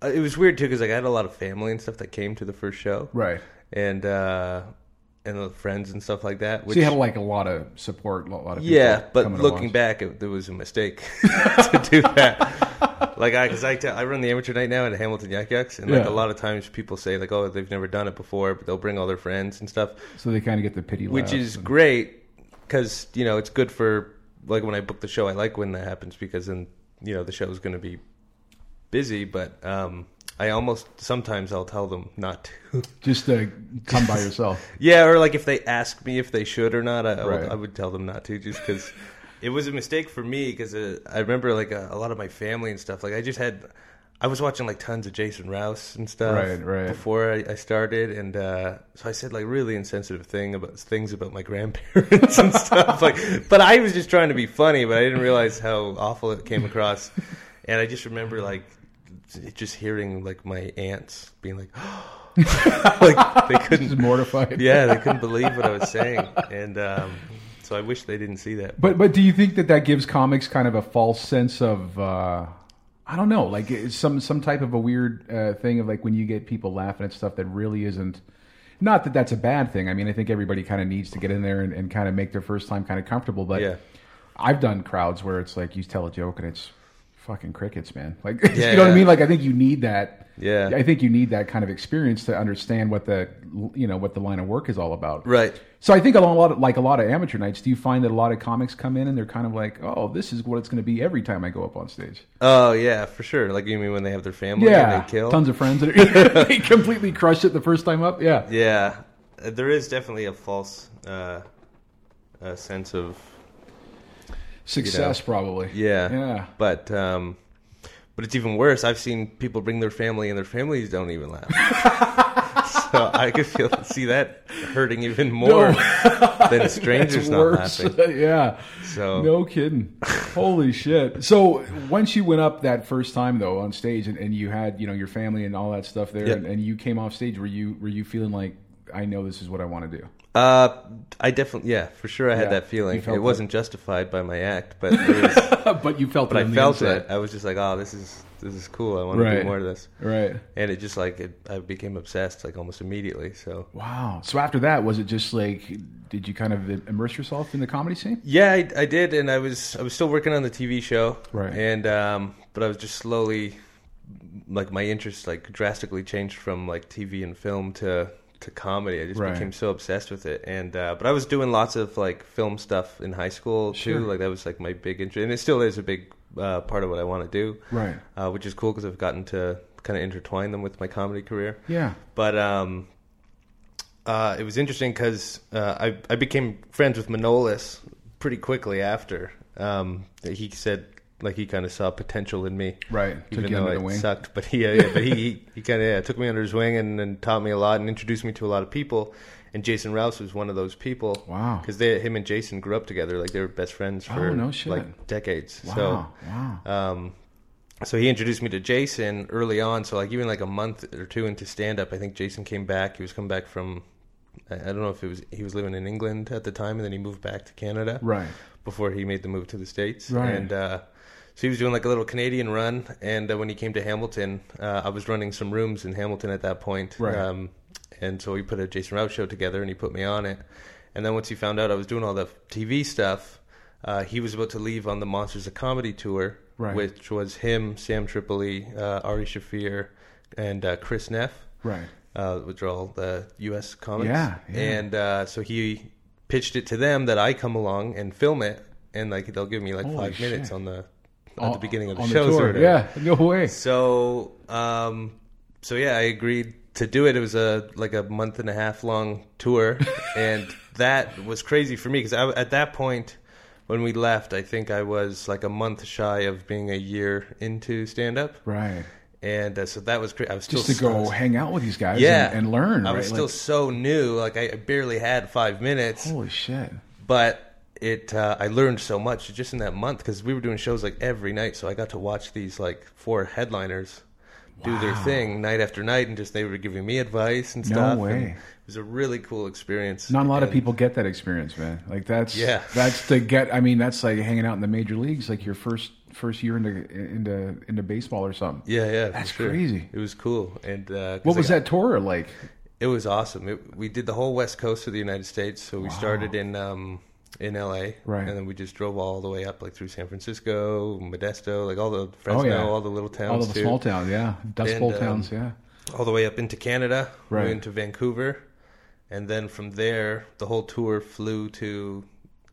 Speaker 4: It was weird too because like, I had a lot of family and stuff that came to the first show,
Speaker 2: Right.
Speaker 4: and uh and friends and stuff like that. Which,
Speaker 2: So you had like a lot of support, a lot of people
Speaker 4: yeah, but looking back, it, it was a mistake to do that. like I, because I, I run the amateur night now at Hamilton Yuk Yuk's, and like
Speaker 2: Yeah.
Speaker 4: a lot of times people say like, oh, they've never done it before, but they'll bring all their friends and stuff,
Speaker 2: so they kind of get the pity,
Speaker 4: which is
Speaker 2: and-
Speaker 4: great because you know it's good for like when I book the show. I like when that happens because then you know the show is going to be busy, but um, I almost sometimes I'll tell them not to.
Speaker 2: just to come by yourself.
Speaker 4: yeah, or like if they ask me if they should or not, I, I,
Speaker 2: Right.
Speaker 4: would, I would tell them not to just because it was a mistake for me because uh, I remember like a, a lot of my family and stuff. Like I just had. I was watching like tons of Jason Rouse and stuff
Speaker 2: Right, right.
Speaker 4: before I, I started, and uh, so I said like really insensitive thing about things about my grandparents and stuff. Like, but I was just trying to be funny, but I didn't realize how awful it came across. And I just remember like just hearing like my aunts being like, like they couldn't,
Speaker 2: mortified.
Speaker 4: yeah, they couldn't believe what I was saying, and um, so I wish they didn't see that.
Speaker 2: But but do you think that that gives comics kind of a false sense of uh, I don't know, like it's some some type of a weird uh, thing of like when you get people laughing at stuff that really isn't. Not that that's a bad thing. I mean, I think everybody kind of needs to get in there and, and kind of make their first time kind of comfortable. But
Speaker 4: Yeah.
Speaker 2: I've done crowds where it's like you tell a joke and it's fucking crickets, man. Like
Speaker 4: Yeah,
Speaker 2: you know what I mean? Like I think you need that.
Speaker 4: Yeah.
Speaker 2: I think you need that kind of experience to understand what the you know what the line of work is all about.
Speaker 4: Right.
Speaker 2: So I think a lot of like a lot of amateur nights. Do you find that a lot of comics come in and they're kind of like, oh, this is what it's going to be every time I go up on stage?
Speaker 4: Oh yeah, for sure. Like you mean when they have their family and
Speaker 2: Yeah,
Speaker 4: they kill?
Speaker 2: tons of friends that are, they completely crush it the first time up. Yeah,
Speaker 4: Yeah, Uh, there is definitely a false uh, uh, sense of
Speaker 2: success probably.
Speaker 4: yeah,
Speaker 2: yeah.
Speaker 4: But um, but it's even worse. I've seen people bring their family, and their families don't even laugh. so I could feel see that hurting even more than strangers not laughing.
Speaker 2: yeah.
Speaker 4: So
Speaker 2: No kidding. Holy shit. So once you went up that first time though on stage and, and you had, you know, your family and all that stuff there
Speaker 4: Yep.
Speaker 2: and, and you came off stage, were you were you feeling like I know this is what I want to do?
Speaker 4: uh, I definitely yeah, for sure. I
Speaker 2: Yeah,
Speaker 4: had that feeling. It wasn't justified by my act, but was,
Speaker 2: but you felt
Speaker 4: but
Speaker 2: it
Speaker 4: I felt
Speaker 2: inside.
Speaker 4: it. I was just like, oh, this is this is cool. I want to
Speaker 2: Right.
Speaker 4: do more of this.
Speaker 2: Right.
Speaker 4: and it just like it, I became obsessed like almost immediately. So
Speaker 2: Wow. So after that, was it just like, did you kind of immerse yourself in the comedy scene?
Speaker 4: yeah, I, I did, and I was I was still working on the TV show,
Speaker 2: Right.
Speaker 4: And um, but I was just slowly like my interest like drastically changed from like TV and film to to comedy. I just
Speaker 2: Right.
Speaker 4: became so obsessed with it, and uh, but I was doing lots of like film stuff in high school
Speaker 2: Sure.
Speaker 4: too. Like that was like my big interest, and it still is a big uh, part of what I want to do,
Speaker 2: Right.
Speaker 4: Uh, which is cool because I've gotten to kind of intertwine them with my comedy career.
Speaker 2: Yeah.
Speaker 4: But um, uh, it was interesting because uh, I I became friends with Manolis pretty quickly after. Um, he said like he kind of saw potential in me,
Speaker 2: Right. Took
Speaker 4: Even
Speaker 2: you
Speaker 4: though
Speaker 2: under
Speaker 4: it
Speaker 2: wing.
Speaker 4: sucked, but he, yeah, yeah, but he he, he kind of yeah, took me under his wing and, and taught me a lot and introduced me to a lot of people. And Jason Rouse was one of those people.
Speaker 2: Wow.
Speaker 4: Because they him and Jason grew up together, like they were best friends for
Speaker 2: Oh, no
Speaker 4: like decades.
Speaker 2: Wow.
Speaker 4: So
Speaker 2: wow.
Speaker 4: um, so he introduced me to Jason early on. So like even like a month or two into stand up, I think Jason came back. He was coming back from I I don't know if it was he was living in England at the time, and then he moved back to Canada
Speaker 2: Right.
Speaker 4: before he made the move to the states.
Speaker 2: Right.
Speaker 4: And uh, so he was doing like a little Canadian run. And uh, when he came to Hamilton, uh, I was running some rooms in Hamilton at that point.
Speaker 2: Right.
Speaker 4: Um, and so we put a Jason Rouse show together, and he put me on it. And then once he found out I was doing all the TV stuff, uh, he was about to leave on the Monsters of Comedy tour,
Speaker 2: Right.
Speaker 4: which was him, Sam Tripoli, uh, Ari Shaffir, and uh, Chris Neff
Speaker 2: Right.
Speaker 4: uh, which are all the U.S. comics.
Speaker 2: Yeah, yeah.
Speaker 4: And uh, so he pitched it to them that I come along and film it, and like they'll give me like
Speaker 2: Holy
Speaker 4: five minutes on the at the beginning of the
Speaker 2: On
Speaker 4: shows or
Speaker 2: tour. Yeah. No way.
Speaker 4: So, um, so yeah, I agreed to do it. It was a like a month and a half long tour, and that was crazy for me because at that point when we left, I think I was like a month shy of being a year into stand up,
Speaker 2: Right.
Speaker 4: and uh, so that was great. I was still
Speaker 2: Just to go
Speaker 4: was-
Speaker 2: hang out with these guys
Speaker 4: yeah,
Speaker 2: and, and learn.
Speaker 4: I
Speaker 2: right?
Speaker 4: was still
Speaker 2: Like,
Speaker 4: so new, like I I barely had five minutes,
Speaker 2: holy shit.
Speaker 4: but it uh, I learned so much just in that month because we were doing shows like every night, so I got to watch these like four headliners do their thing night after night, and just they were giving me advice and stuff.
Speaker 2: No way.
Speaker 4: and it was a really cool experience.
Speaker 2: Not a lot of people get that experience, man. Like that's
Speaker 4: Yeah.
Speaker 2: that's to get. I mean, that's like hanging out in the major leagues, like your first first year into into into baseball or something.
Speaker 4: Yeah, yeah,
Speaker 2: That's
Speaker 4: sure.
Speaker 2: crazy.
Speaker 4: It was cool, and uh,
Speaker 2: What was
Speaker 4: I-
Speaker 2: that tour like?
Speaker 4: It was awesome. It, we did the whole west coast of the United States. So we started in um, in L.A.
Speaker 2: Right.
Speaker 4: and then we just drove all the way up like through San Francisco, Modesto, like all the Fresno,
Speaker 2: oh yeah,
Speaker 4: all the little towns,
Speaker 2: all the
Speaker 4: too.
Speaker 2: small towns, yeah, Dust
Speaker 4: And,
Speaker 2: Bowl
Speaker 4: um,
Speaker 2: towns, yeah.
Speaker 4: all the way up into Canada,
Speaker 2: Right.
Speaker 4: into Vancouver, and then from there, the whole tour flew to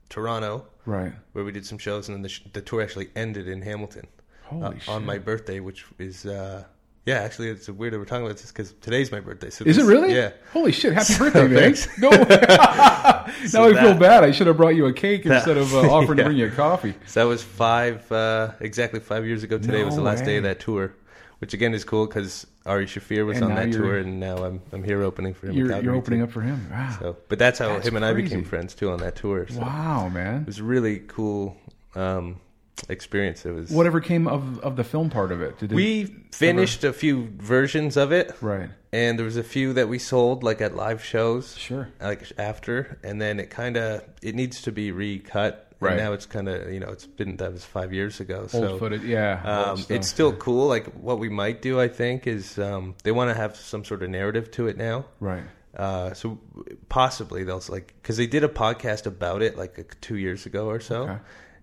Speaker 4: Toronto,
Speaker 2: Right.
Speaker 4: where we did some shows, and then the, sh- the tour actually ended in Hamilton
Speaker 2: Holy
Speaker 4: uh,
Speaker 2: shit.
Speaker 4: on my birthday, which is. Uh, yeah, actually, it's weird that we're talking about this because today's my birthday. So
Speaker 2: Is it really?
Speaker 4: Yeah.
Speaker 2: Holy shit! Happy birthday, man!
Speaker 4: thanks.
Speaker 2: No. now I feel bad. I should have brought you a cake instead of uh, offering to bring you a coffee.
Speaker 4: So that was five, uh, exactly five years ago. Today
Speaker 2: No
Speaker 4: was the last day of that tour, which again is cool because Ari Shaffir was
Speaker 2: And
Speaker 4: on that tour, and now I'm I'm here opening for him.
Speaker 2: You're, you're opening
Speaker 4: too.
Speaker 2: up for him. Wow.
Speaker 4: So, but that's how
Speaker 2: That's
Speaker 4: him and I became friends too on that tour. So
Speaker 2: wow, man.
Speaker 4: it was really cool um, experience. It was.
Speaker 2: Whatever came of of the film part of it? Did it
Speaker 4: we finished a few versions of it,
Speaker 2: right.
Speaker 4: and there was a few that we sold like at live shows.
Speaker 2: Sure.
Speaker 4: Like after, and then it kind of it needs to be recut.
Speaker 2: Right.
Speaker 4: And now it's kind of you know it's been that was five years ago.
Speaker 2: Old
Speaker 4: so
Speaker 2: footage, yeah.
Speaker 4: Um,
Speaker 2: stuff.
Speaker 4: it's still cool. Like what we might do, I think, is um, they want to have some sort of narrative to it now.
Speaker 2: right.
Speaker 4: Uh, so possibly they'll like because they did a podcast about it like two years ago or so,
Speaker 2: Okay.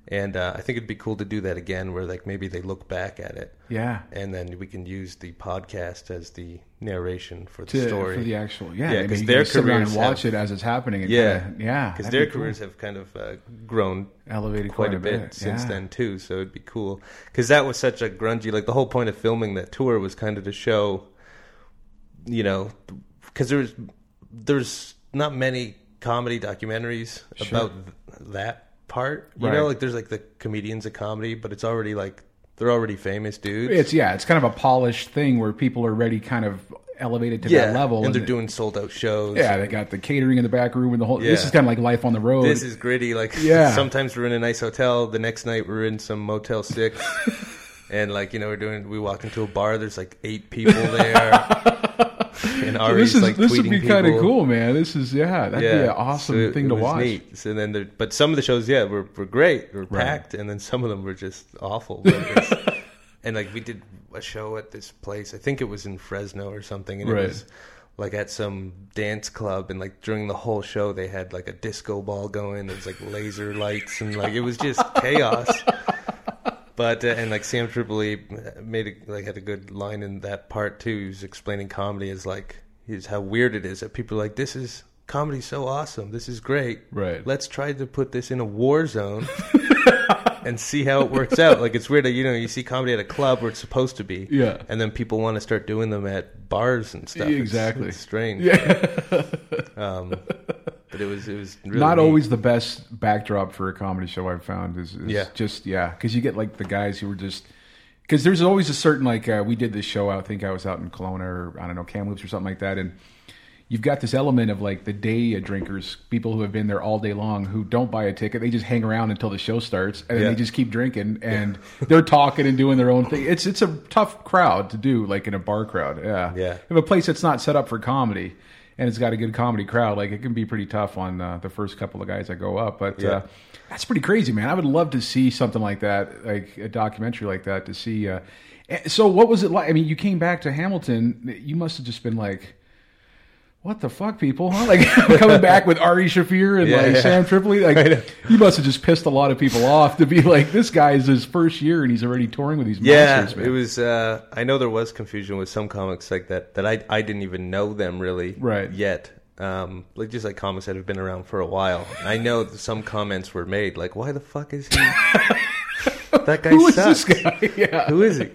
Speaker 4: And uh, I think it'd be cool to do that again, where like maybe they look back at it,
Speaker 2: Yeah.
Speaker 4: and then we can use the podcast as the narration for the
Speaker 2: To,
Speaker 4: story.
Speaker 2: for the actual, yeah,
Speaker 4: Yeah,
Speaker 2: I mean,
Speaker 4: their
Speaker 2: sit and watch
Speaker 4: have-
Speaker 2: it as it's happening. And
Speaker 4: yeah,
Speaker 2: kinda, yeah,
Speaker 4: because their
Speaker 2: be cool.
Speaker 4: careers have kind of uh, grown
Speaker 2: elevated
Speaker 4: quite, a bit, since then too. So it'd be cool because that was such a grungy. Like the whole point of filming that tour was kind of to show, you know, because there's there's not many comedy documentaries
Speaker 2: Sure.
Speaker 4: about th- that part. You
Speaker 2: Right.
Speaker 4: know, like there's like the comedians of comedy, but it's already like they're already famous dudes.
Speaker 2: It's yeah, it's kind of a polished thing where people are already kind of elevated to
Speaker 4: yeah,
Speaker 2: that level,
Speaker 4: and they're
Speaker 2: the-
Speaker 4: doing sold out shows.
Speaker 2: Yeah, they got the catering in the back room and the whole. This is kind of like life on the road.
Speaker 4: This is gritty. Like
Speaker 2: Yeah.
Speaker 4: sometimes we're in a nice hotel. The next night we're in some Motel Six, and like you know we're doing. We walk into a bar. There's like eight people there, and Ari's
Speaker 2: this is
Speaker 4: like
Speaker 2: this would be kind of cool, man. This is yeah, that'd be an awesome
Speaker 4: so it-
Speaker 2: thing
Speaker 4: it
Speaker 2: to watch.
Speaker 4: Neat. So then, there, but some of the shows, yeah, were were great, were
Speaker 2: Right.
Speaker 4: packed, and then some of them were just awful. And like we did a show at this place. I think it was in Fresno or something, and
Speaker 2: Right.
Speaker 4: it was like at some dance club, and like during the whole show, they had like a disco ball going. There was like laser lights, and like it was just chaos. But uh, and like Sam Tripoli made a, like had a good line in that part too. He was explaining comedy as like is how weird it is that people are like this is comedy's so awesome. This is great.
Speaker 2: Right.
Speaker 4: Let's try to put this in a war zone and see how it works out. Like it's weird that you know you see comedy at a club where it's supposed to be.
Speaker 2: Yeah.
Speaker 4: And then people want to start doing them at bars and stuff. It's-
Speaker 2: Exactly.
Speaker 4: It's, strange.
Speaker 2: Yeah,
Speaker 4: Um, but it was it was really
Speaker 2: not
Speaker 4: neat.
Speaker 2: always the best backdrop for a comedy show. I've found is, is
Speaker 4: Yeah.
Speaker 2: just yeah, because you get like the guys who were just because there's always a certain like uh, we did this show. I think I was out in Kelowna or I don't know Kamloops or something like that, and you've got this element of like the day drinkers, people who have been there all day long, who don't buy a ticket. They just hang around until the show starts, and
Speaker 4: Yeah.
Speaker 2: they just keep drinking, and they're talking and doing their own thing. It's it's a tough crowd to do, like in a bar crowd. Yeah,
Speaker 4: Yeah.
Speaker 2: If a place that's not set up for comedy. And it's got a good comedy crowd. Like it can be pretty tough on uh, the first couple of guys that go up, but
Speaker 4: Yeah.
Speaker 2: uh, that's pretty crazy, man. I would love to see something like that, like a documentary like that, to see. Uh, eh, so, what was it like? I mean, you came back to Hamilton. You must have just been like, "What the fuck, people?" Huh? Like coming back with Ari Shaffir and
Speaker 4: Yeah,
Speaker 2: like
Speaker 4: yeah.
Speaker 2: Sam Tripoli. Like, you must have just pissed a lot of people off to be like, "This guy is his first year and he's already touring with these
Speaker 4: Yeah,
Speaker 2: monsters." man.
Speaker 4: it was. Uh, I know there was confusion with some comics like that that I I didn't even know them really
Speaker 2: Right.
Speaker 4: yet. Um, like just like comics that have been around for a while. I know some comments were made like, "Why the fuck is he? that guy
Speaker 2: Who is
Speaker 4: sucks.
Speaker 2: this guy? yeah,
Speaker 4: Who is he?"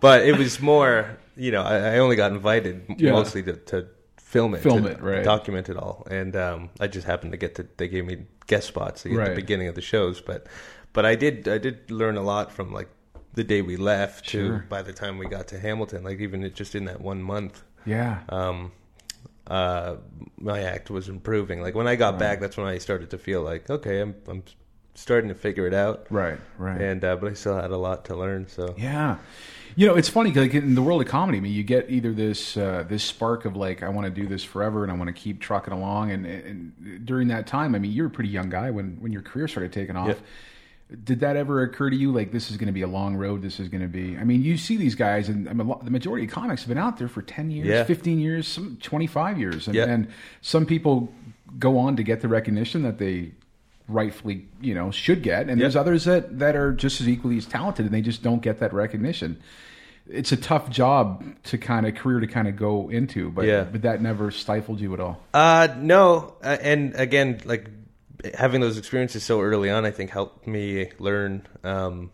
Speaker 4: but it was more. You know, I, I only got invited
Speaker 2: Yeah.
Speaker 4: mostly to, to film it,
Speaker 2: Film
Speaker 4: to
Speaker 2: it, right.
Speaker 4: document it all, and um, I just happened to get to. They gave me guest spots at
Speaker 2: Right.
Speaker 4: the beginning of the shows, but but I did I did learn a lot from like the day we left
Speaker 2: Sure.
Speaker 4: to by the time we got to Hamilton. Like even just in that one month,
Speaker 2: yeah.
Speaker 4: um, uh, my act was improving. Like when I got back, that's when I started to feel like okay, I'm I'm starting to figure it out.
Speaker 2: right, right.
Speaker 4: And uh, but I still had a lot to learn. So
Speaker 2: Yeah, you know, it's funny 'cause, like in the world of comedy, I mean, you get either this uh, this spark of like, I want to do this forever, and I want to keep trucking along. And, and during that time, I mean, you were a pretty young guy when when your career started taking off.
Speaker 4: Yeah.
Speaker 2: Did that ever occur to you? Like, this is going to be a long road. This is going to be. I mean, you see these guys, and I mean, a lot- the majority of comics have been out there for ten years,
Speaker 4: Yeah.
Speaker 2: fifteen years, some twenty five years, and,
Speaker 4: Yeah.
Speaker 2: and some people go on to get the recognition that they rightfully you know should get. And there's others that that are just as equally as talented and they just don't get that recognition. It's a tough job to kind of career to kind of go into but
Speaker 4: Yeah.
Speaker 2: but that never stifled you at all.
Speaker 4: Uh, no, uh, and again, like having those experiences so early on, I think helped me learn um,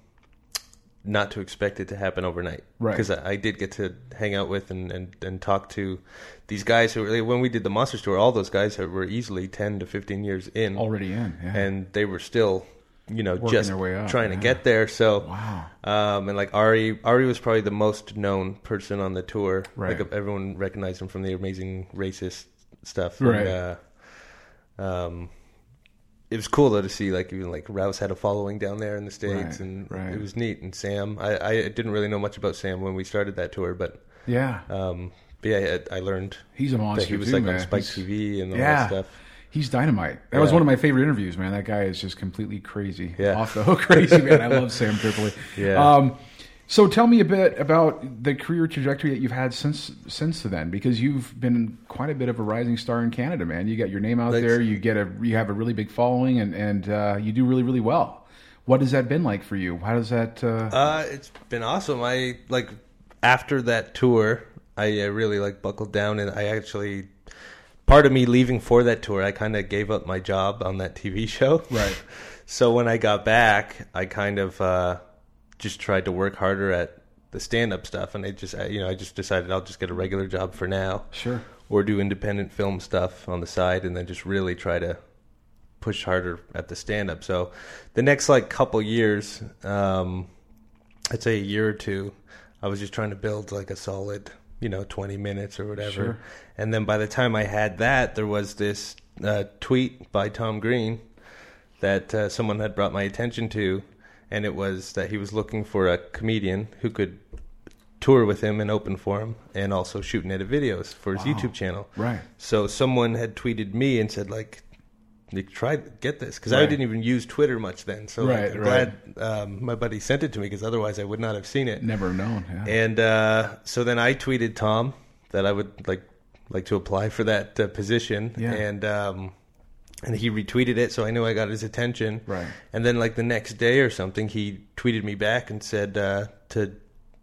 Speaker 4: not to expect it to happen overnight.
Speaker 2: Right.
Speaker 4: Because I, I did get to hang out with and, and, and talk to these guys who were, when we did the Monster Tour, all those guys were easily ten to fifteen years in
Speaker 2: already in yeah
Speaker 4: and they were still, you know,
Speaker 2: Working
Speaker 4: just
Speaker 2: up,
Speaker 4: trying
Speaker 2: yeah.
Speaker 4: to get there. So,
Speaker 2: Wow.
Speaker 4: Um, and like Ari, Ari was probably the most known person on the tour.
Speaker 2: Right.
Speaker 4: Like everyone recognized him from the Amazing Racist stuff.
Speaker 2: Right.
Speaker 4: And, uh, um, it was cool though to see like even like Rouse had a following down there in the states,
Speaker 2: Right,
Speaker 4: and
Speaker 2: right.
Speaker 4: it was neat. And Sam, I, I didn't really know much about Sam when we started that tour, but
Speaker 2: yeah
Speaker 4: um, but yeah, I, I learned
Speaker 2: he's a monster
Speaker 4: he was
Speaker 2: too,
Speaker 4: like
Speaker 2: man.
Speaker 4: on Spike
Speaker 2: He's-
Speaker 4: TV and all
Speaker 2: yeah
Speaker 4: that stuff.
Speaker 2: He's dynamite. That was one of my favorite interviews, man. That guy is just completely crazy.
Speaker 4: Yeah.
Speaker 2: Off the hook crazy, man. I love Sam Tripoli.
Speaker 4: Yeah.
Speaker 2: Um, so tell me a bit about the career trajectory that you've had since since then, because you've been quite a bit of a rising star in Canada, man. You got your name out
Speaker 4: Thanks.
Speaker 2: there. You get a you have a really big following, and and uh, you do really really well. What has that been like for you? How does that? Uh,
Speaker 4: Uh, it's been awesome. I like after that tour, I uh, really like buckled down, and I actually part of me leaving for that tour, I kind of gave up my job on that TV show.
Speaker 2: Right.
Speaker 4: So when I got back, I kind of uh, just tried to work harder at the stand-up stuff, and I just I, you know I just decided I'll just get a regular job for now,
Speaker 2: Sure.
Speaker 4: or do independent film stuff on the side, and then just really try to push harder at the stand-up. So the next like couple years, um, I'd say a year or two, I was just trying to build like a solid, you know, 20 minutes or whatever.
Speaker 2: Sure.
Speaker 4: And then by the time I had that, there was this uh, tweet by Tom Green that uh, someone had brought my attention to, and it was that he was looking for a comedian who could tour with him and open for him, and also shoot and edit videos for his
Speaker 2: Wow.
Speaker 4: YouTube channel.
Speaker 2: Right.
Speaker 4: So someone had tweeted me and said like, "Like, try to get this," because I didn't even use Twitter much then. So like,
Speaker 2: Right,
Speaker 4: I'm
Speaker 2: right.
Speaker 4: glad um, my buddy sent it to me because otherwise I would not have seen it.
Speaker 2: Never known. Yeah.
Speaker 4: And uh, so then I tweeted Tom that I would like like to apply for that uh, position,
Speaker 2: Yeah.
Speaker 4: and um, and he retweeted it, so I knew I got his attention.
Speaker 2: Right.
Speaker 4: And then like the next day or something, he tweeted me back and said uh, to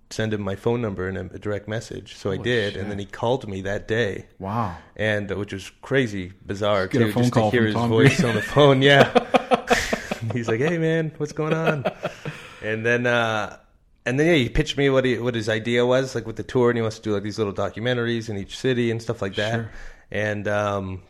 Speaker 4: send him my phone number and a, direct message. So I did,
Speaker 2: shit.
Speaker 4: and then he called me that day
Speaker 2: wow.
Speaker 4: and uh, which was crazy bizarre
Speaker 2: Get a
Speaker 4: too, just to hear his
Speaker 2: Tom
Speaker 4: voice
Speaker 2: Green.
Speaker 4: on the phone. Yeah, he's like, "Hey man, what's going on?" And then, uh, and then yeah, he pitched me what he, what his idea was, like with the tour, and he wants to do like these little documentaries in each city and stuff like that.
Speaker 2: Sure.
Speaker 4: And um,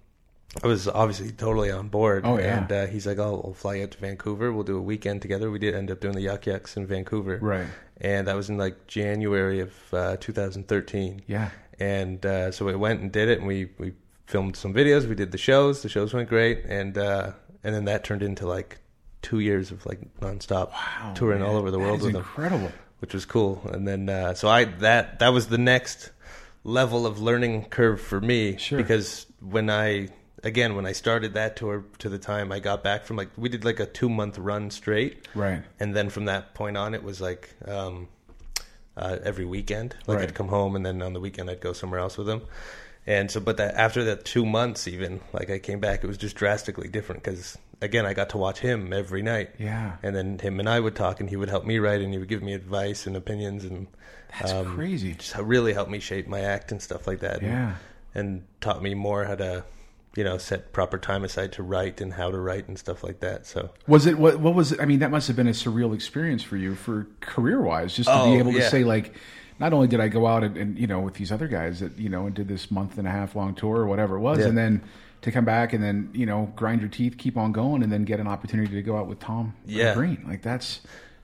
Speaker 4: I was obviously totally on board.
Speaker 2: Oh, yeah.
Speaker 4: And uh, he's like, "Oh, we'll fly out to Vancouver. We'll do a weekend together." We did end up doing the Yuk Yuk's in Vancouver,
Speaker 2: Right.
Speaker 4: And that was in like January of uh, 2013
Speaker 2: Yeah.
Speaker 4: and uh, so we went and did it, and we we filmed some videos. We did the shows. The shows went great, and uh, and then that turned into like two years of like nonstop touring all over the world with them
Speaker 2: incredible.
Speaker 4: which was cool. And then uh, so I that that was the next level of learning curve for me
Speaker 2: Sure.
Speaker 4: because when I again when I started that tour to the time I got back from like we did like a two month run straight,
Speaker 2: Right.
Speaker 4: And then from that point on, it was like um, uh, every weekend. Like
Speaker 2: Right.
Speaker 4: I'd come home and then on the weekend I'd go somewhere else with them. And so, but that after that two months, even like I came back, it was just drastically different because again I got to watch him every night.
Speaker 2: Yeah.
Speaker 4: And then him and I would talk, and he would help me write, and he would give me advice and opinions, and
Speaker 2: That's
Speaker 4: um,
Speaker 2: crazy.
Speaker 4: just really helped me shape my act and stuff like that. and-
Speaker 2: Yeah.
Speaker 4: And, taught me more how to, you know, set proper time aside to write and how to write and stuff like that. So
Speaker 2: Was it what? What was it? I mean, that must have been a surreal experience for you, for career wise, just to
Speaker 4: Oh,
Speaker 2: be able to say like, not only did I go out and, and you know with these other guys that you know and did this month and a half long tour or whatever it was,
Speaker 4: Yeah.
Speaker 2: and then to come back and then you know grind your teeth, keep on going, and then get an opportunity to go out with Tom
Speaker 4: Yeah.
Speaker 2: Green. Like that's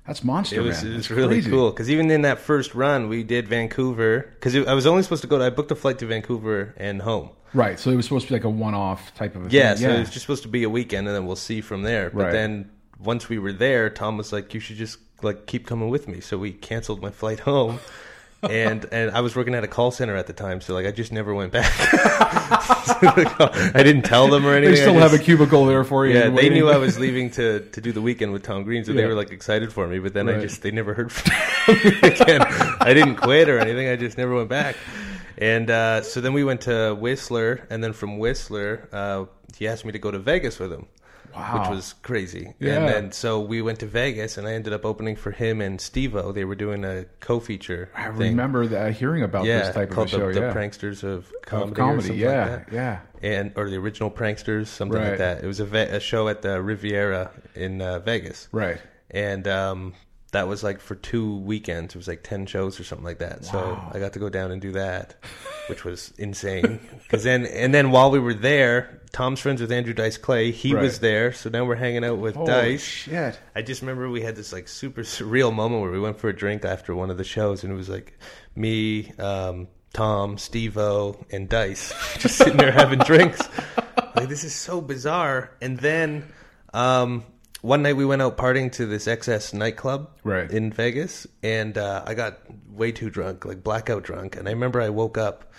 Speaker 2: that's monster.
Speaker 4: it was
Speaker 2: man.
Speaker 4: it was really
Speaker 2: crazy.
Speaker 4: cool because even in that first run, we did Vancouver because I was only supposed to go. To, I booked a flight to Vancouver and home.
Speaker 2: Right. So it was supposed to be like a one off type of a
Speaker 4: Yeah,
Speaker 2: thing.
Speaker 4: so it was just supposed to be a weekend, and then we'll see from there. But
Speaker 2: Right.
Speaker 4: then once we were there, Tom was like, "You should just like keep coming with me." So we canceled my flight home, and and I was working at a call center at the time, so like I just never went back. I didn't tell them or anything.
Speaker 2: they still have a cubicle there for you.
Speaker 4: Yeah, they knew I was leaving to, to do the weekend with Tom Green, so
Speaker 2: Yeah.
Speaker 4: they were like excited for me. But then I just they never heard from me again. I didn't quit or anything. I just never went back. And uh, so then we went to Whistler, and then from Whistler, uh, he asked me to go to Vegas with him,
Speaker 2: Wow.
Speaker 4: which was crazy.
Speaker 2: Yeah.
Speaker 4: And then so we went to Vegas, and I ended up opening for him and Steve-O. They were doing a co-feature.
Speaker 2: I
Speaker 4: thing.
Speaker 2: remember that, hearing about
Speaker 4: Yeah,
Speaker 2: this type of a show.
Speaker 4: the, the
Speaker 2: yeah.
Speaker 4: Pranksters of Comedy.
Speaker 2: of comedy. Yeah.
Speaker 4: like
Speaker 2: Yeah.
Speaker 4: and or the original pranksters, something
Speaker 2: Right.
Speaker 4: like that. It was a, ve- a show at the Riviera in uh, Vegas,
Speaker 2: Right.
Speaker 4: and um, that was like for two weekends. It was like ten shows or something like that. So I got to go down and do that, which was insane. Because then and then while we were there, Tom's friends with Andrew Dice Clay. He
Speaker 2: Right.
Speaker 4: was there, so now we're hanging out with
Speaker 2: Holy
Speaker 4: Dice.
Speaker 2: shit.
Speaker 4: I just remember we had this like super surreal moment where we went for a drink after one of the shows, and it was like me, um, Tom, Steve-O, and Dice just sitting there having drinks. Like this is so bizarre. And then um, one night we went out partying to this XS nightclub
Speaker 2: Right.
Speaker 4: in Vegas, and uh, I got way too drunk, like blackout drunk. And I remember I woke up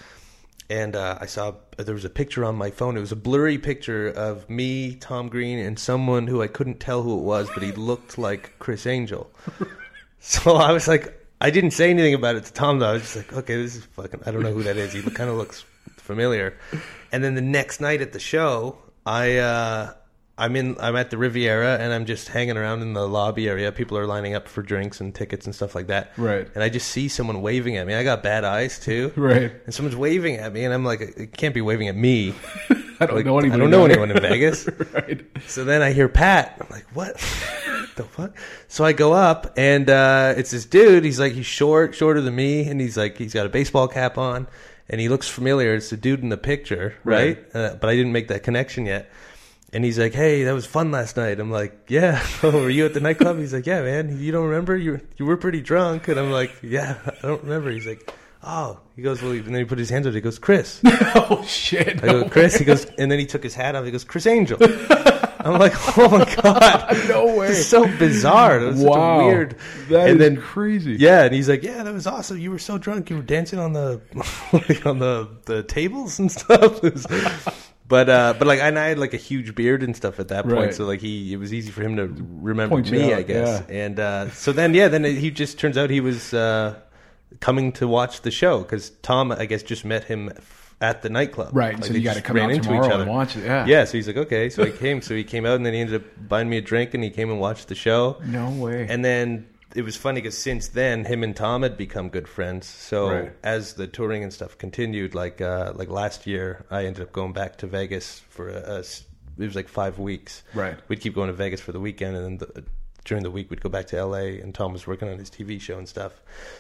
Speaker 4: and uh, I saw there was a picture on my phone. It was a blurry picture of me, Tom Green, and someone who I couldn't tell who it was, but he looked like Criss Angel. so I was like, I didn't say anything about it to Tom. Though I was just like, okay, this is fucking. I don't know who that is. He kind of looks familiar. And then the next night at the show, I. Uh, I'm in. I'm at the Riviera, and I'm just hanging around in the lobby area. People are lining up for drinks and tickets and stuff like that.
Speaker 2: Right.
Speaker 4: And I just see someone waving at me. I got bad eyes too.
Speaker 2: Right.
Speaker 4: And someone's waving at me, and I'm like, it can't be waving at me.
Speaker 2: I don't
Speaker 4: Like,
Speaker 2: know anyone.
Speaker 4: I don't know anyone in Vegas.
Speaker 2: right.
Speaker 4: So then I hear Pat. I'm like, what? the fuck? So I go up, and uh, it's this dude. He's like, he's short, shorter than me, and he's like, he's got a baseball cap on, and he looks familiar. It's the dude in the picture, right? Uh, but I didn't make that connection yet. And he's like, "Hey, that was fun last night." I'm like, "Yeah." Oh, were you at the nightclub? He's like, "Yeah, man. You don't remember? You you were pretty drunk." And I'm like, "Yeah, I don't remember." He's like, "Oh." He goes, "Well," and then he put his hands up. He goes, "Criss."
Speaker 2: oh shit.
Speaker 4: I go, Criss. He goes, and then he took his hat off. He goes, Criss Angel. I'm like, oh my god,
Speaker 2: No way.
Speaker 4: Is so bizarre. It was
Speaker 2: wow.
Speaker 4: weird.
Speaker 2: That
Speaker 4: and then
Speaker 2: crazy.
Speaker 4: yeah, and he's like, yeah, that was awesome. You were so drunk. You were dancing on the like on the the tables and stuff. But uh, but like, and I had like a huge beard and stuff at that point,
Speaker 2: Right.
Speaker 4: so like he, it was easy for him to remember
Speaker 2: Point you
Speaker 4: me,
Speaker 2: out,
Speaker 4: I guess. And uh, so then, yeah, then he just turns out he was uh, coming to watch the show because Tom, I guess, just met him at the nightclub.
Speaker 2: Right,
Speaker 4: Like,
Speaker 2: so
Speaker 4: they
Speaker 2: you gotta
Speaker 4: just
Speaker 2: come
Speaker 4: ran
Speaker 2: out
Speaker 4: into
Speaker 2: tomorrow and watch it, yeah.
Speaker 4: yeah. So he's like, okay. So he came. So he came out, and then he ended up buying me a drink, and he came and watched the show.
Speaker 2: No way.
Speaker 4: And then it was funny because since then, him and Tom had become good friends. So
Speaker 2: Right.
Speaker 4: as the touring and stuff continued, like uh, like last year, I ended up going back to Vegas for a, a it was like five weeks.
Speaker 2: Right.
Speaker 4: We'd keep going to Vegas for the weekend, and then the, during the week we'd go back to L.A. And Tom was working on his TV show and stuff.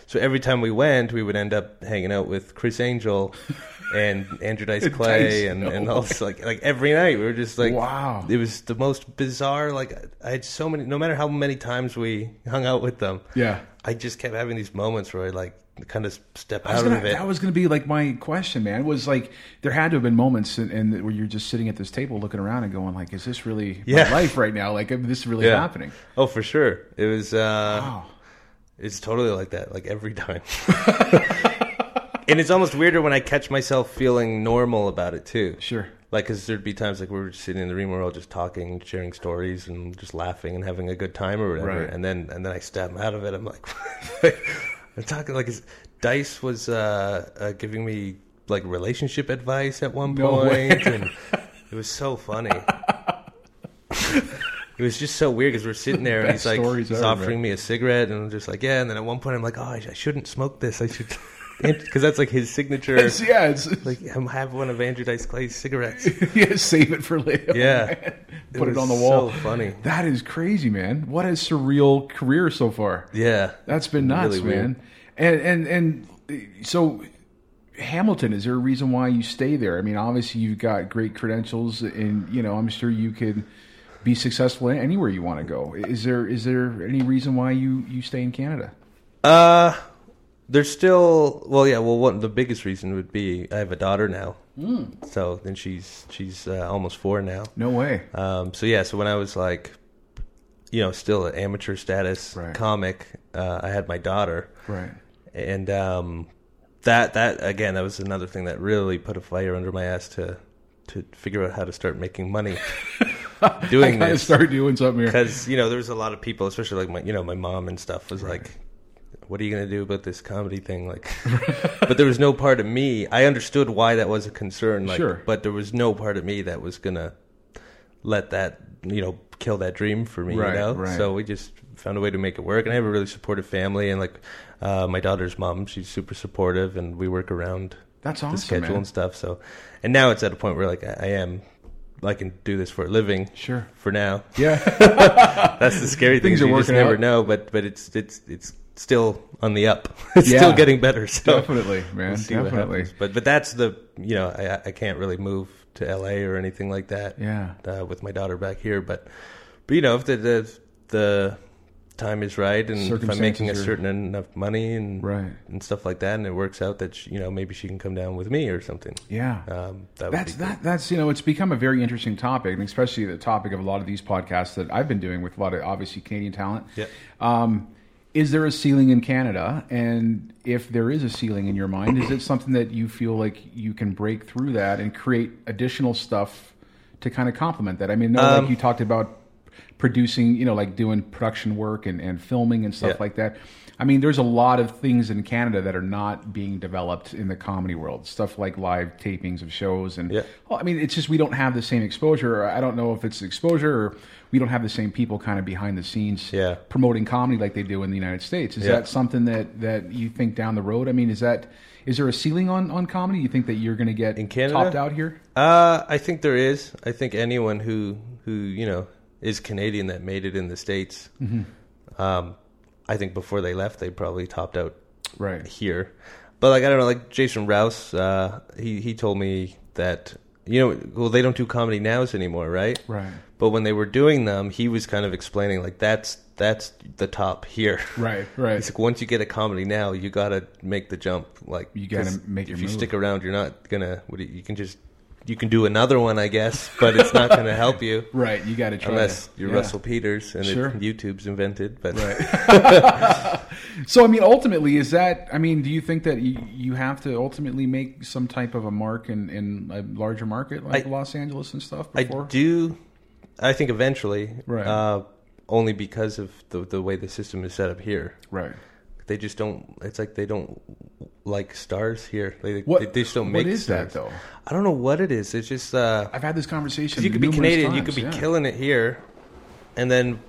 Speaker 4: So every time we went, we would end up hanging out with Criss Angel. And Andrew Dice Clay,
Speaker 2: Dice,
Speaker 4: and,
Speaker 2: no.
Speaker 4: and also like like every night we were just like
Speaker 2: Wow.
Speaker 4: it was the most bizarre. Like I had so many. No matter how many times we hung out with them,
Speaker 2: Yeah.
Speaker 4: I just kept having these moments where I like kind of step out
Speaker 2: gonna,
Speaker 4: of it.
Speaker 2: That was going to be like my question, man. Was like there had to have been moments in, in where you're just sitting at this table, looking around and going, like, "Is this really
Speaker 4: Yeah.
Speaker 2: my life right now? Like, this is this really
Speaker 4: Yeah.
Speaker 2: happening?"
Speaker 4: Oh, for sure. It was. Uh,
Speaker 2: Wow.
Speaker 4: It's totally like that, like every time. and it's almost weirder when I catch myself feeling normal about it too.
Speaker 2: Sure.
Speaker 4: Like, because there'd be times like we were just sitting in the room, we're all just talking, sharing stories, and just laughing and having a good time or whatever.
Speaker 2: Right.
Speaker 4: And then and then I step out of it. I'm like, I'm talking like his, Dice was uh, uh, giving me like relationship advice at one
Speaker 2: No
Speaker 4: point,
Speaker 2: way.
Speaker 4: and it was so funny. It was just so weird because we're sitting there and
Speaker 2: Best
Speaker 4: he's like
Speaker 2: stories
Speaker 4: he's
Speaker 2: ever,
Speaker 4: offering me a cigarette and I'm just like yeah and then at one point I'm like oh I, I shouldn't smoke this I should because that's like his signature
Speaker 2: It's, yeah, it's
Speaker 4: like I'm have one of Andrew Dice Clay's cigarettes
Speaker 2: yeah, save it for later.
Speaker 4: Yeah.
Speaker 2: man. put it,
Speaker 4: was
Speaker 2: on the wall.
Speaker 4: so funny
Speaker 2: That is crazy, man. What a surreal career so far.
Speaker 4: yeah
Speaker 2: That's been nuts,
Speaker 4: Really
Speaker 2: man. And and and so Hamilton, is there a reason why you stay there? I mean, obviously you've got great credentials, and you know I'm sure you could be successful anywhere you want to go. Is there is there any reason why you you stay in Canada?
Speaker 4: uh there's still well yeah well one the biggest reason would be I have a daughter now
Speaker 2: Hmm.
Speaker 4: so then she's she's uh, almost four now
Speaker 2: No way.
Speaker 4: Um, so yeah, so when I was like, you know, still an amateur status
Speaker 2: Right.
Speaker 4: comic, uh, I had my daughter,
Speaker 2: Right.
Speaker 4: and um, that that again, that was another thing that really put a fire under my ass to to figure out how to start making money doing
Speaker 2: gotta
Speaker 4: this
Speaker 2: start doing something here.
Speaker 4: because you know there was a lot of people, especially like my you know my mom and stuff was like. What are you going to do about this comedy thing? Like, but there was no part of me. I understood why that was a concern. Like,
Speaker 2: Sure.
Speaker 4: but there was no part of me that was gonna let that you know kill that dream for me.
Speaker 2: Right,
Speaker 4: you know,
Speaker 2: right.
Speaker 4: so we just found a way to make it work. And I have a really supportive family, and like uh, my daughter's mom, she's super supportive, and we work around
Speaker 2: That's awesome, the
Speaker 4: schedule
Speaker 2: man.
Speaker 4: and stuff. So, and now it's at a point where like I, I am. I can do this for a living.
Speaker 2: Sure.
Speaker 4: For now,
Speaker 2: Yeah.
Speaker 4: that's the scary thing.
Speaker 2: Things
Speaker 4: you just
Speaker 2: working
Speaker 4: never
Speaker 2: out.
Speaker 4: know, but but it's it's it's still on the up. it's
Speaker 2: Yeah.
Speaker 4: still getting better. So
Speaker 2: Definitely, man.
Speaker 4: we'll
Speaker 2: Definitely.
Speaker 4: But but that's the you know I I can't really move to L.A. or anything like that.
Speaker 2: Yeah.
Speaker 4: Uh, with my daughter back here, but but you know if the the, the time is right and if I'm making a
Speaker 2: Circumstances are-
Speaker 4: certain enough money and
Speaker 2: Right.
Speaker 4: and stuff like that, and it works out that she, you know maybe she can come down with me or something.
Speaker 2: Yeah.
Speaker 4: Um, that would
Speaker 2: that's that. That's you know, it's become a very interesting topic, and especially the topic of a lot of these podcasts that I've been doing with a lot of obviously Canadian talent.
Speaker 4: Yeah.
Speaker 2: Um, is there a ceiling in Canada? And if there is a ceiling in your mind, is it something that you feel like you can break through that and create additional stuff to kind of complement that? I mean, no,
Speaker 4: Um,
Speaker 2: like you talked about producing, you know, like doing production work and, and filming and stuff
Speaker 4: Yeah.
Speaker 2: like that. I mean, there's a lot of things in Canada that are not being developed in the comedy world. Stuff like live tapings of shows, and
Speaker 4: Yeah.
Speaker 2: well, I mean, it's just we don't have the same exposure. I don't know if it's exposure or we don't have the same people kind of behind the scenes
Speaker 4: Yeah.
Speaker 2: promoting comedy like they do in the United States. Is
Speaker 4: Yeah.
Speaker 2: that something that that you think down the road? I mean, is that is there a ceiling on on comedy? You think that you're going to get
Speaker 4: In Canada?
Speaker 2: topped out here?
Speaker 4: Uh, I think there is. I think anyone who who you know is Canadian that made it in the states,
Speaker 2: Mm-hmm.
Speaker 4: um, I think before they left, they probably topped out
Speaker 2: Right.
Speaker 4: here. But like I don't know, like Jason Rouse, uh, he he told me that you know, well they don't do comedy nows anymore, right?
Speaker 2: Right.
Speaker 4: But when they were doing them, he was kind of explaining like that's that's the top here.
Speaker 2: Right. Right.
Speaker 4: He's like, once you get a comedy now, you gotta make the jump. Like
Speaker 2: You gotta make
Speaker 4: If you
Speaker 2: move.
Speaker 4: stick around, you're not gonna. What you, you can just you can do another one, I guess, but it's not gonna help you
Speaker 2: Right. You got to try
Speaker 4: unless
Speaker 2: to-
Speaker 4: you're
Speaker 2: yeah.
Speaker 4: Russell Peters and
Speaker 2: Sure.
Speaker 4: it, YouTube's invented. But
Speaker 2: So I mean, ultimately, is that? I mean, do you think that you, you have to ultimately make some type of a mark in, in a larger market like
Speaker 4: I-
Speaker 2: Los Angeles and stuff?
Speaker 4: I do. I think eventually,
Speaker 2: Right.
Speaker 4: uh, only because of the the way the system is set up here.
Speaker 2: Right.
Speaker 4: They just don't. It's like they don't like stars here. They,
Speaker 2: What
Speaker 4: they, they just don't make.
Speaker 2: is
Speaker 4: stars.
Speaker 2: that though?
Speaker 4: I don't know what it is. It's just. Uh,
Speaker 2: I've had this conversation.
Speaker 4: you could be Canadian, you could be
Speaker 2: yeah.
Speaker 4: killing it here, and then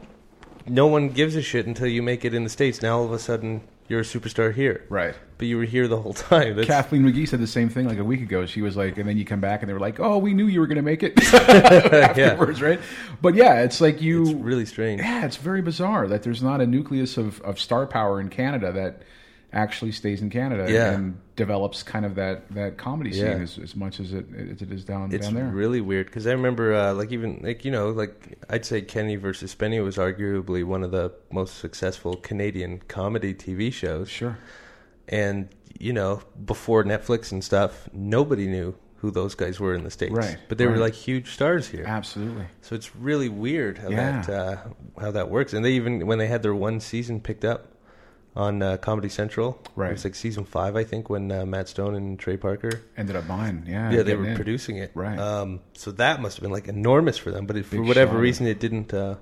Speaker 4: no one gives a shit until you make it in the states. Now all of a sudden you're a superstar here,
Speaker 2: Right.
Speaker 4: But you were here the whole time. That's,
Speaker 2: Kathleen McGee said the same thing like a week ago. She was like, and then you come back and they were like, "Oh, we knew you were going to make it." Afterwards, right? But yeah, it's like you.
Speaker 4: it's really strange.
Speaker 2: yeah, it's very bizarre that there's not a nucleus of, of star power in Canada that actually stays in Canada
Speaker 4: Yeah.
Speaker 2: and develops kind of that, that comedy scene
Speaker 4: Yeah.
Speaker 2: as, as much as it as it is down
Speaker 4: It's
Speaker 2: down there.
Speaker 4: It's really weird because I remember, uh, like even like you know, like I'd say Kenny versus Spenny was arguably one of the most successful Canadian comedy TV shows.
Speaker 2: sure.
Speaker 4: and you know, before Netflix and stuff, nobody knew who those guys were in the states.
Speaker 2: Right,
Speaker 4: But they were like huge stars here.
Speaker 2: Absolutely.
Speaker 4: So it's really weird how
Speaker 2: Yeah.
Speaker 4: that uh, how that works. And they even when they had their one season picked up on uh, Comedy Central,
Speaker 2: Right.
Speaker 4: It was like season five, I think, when uh, Matt Stone and Trey Parker,
Speaker 2: Ended up buying. Yeah.
Speaker 4: yeah, they were
Speaker 2: in.
Speaker 4: producing it,
Speaker 2: Right.
Speaker 4: Um, so that must have been like enormous for them. But if, for whatever
Speaker 2: shot.
Speaker 4: reason, it didn't. Uh,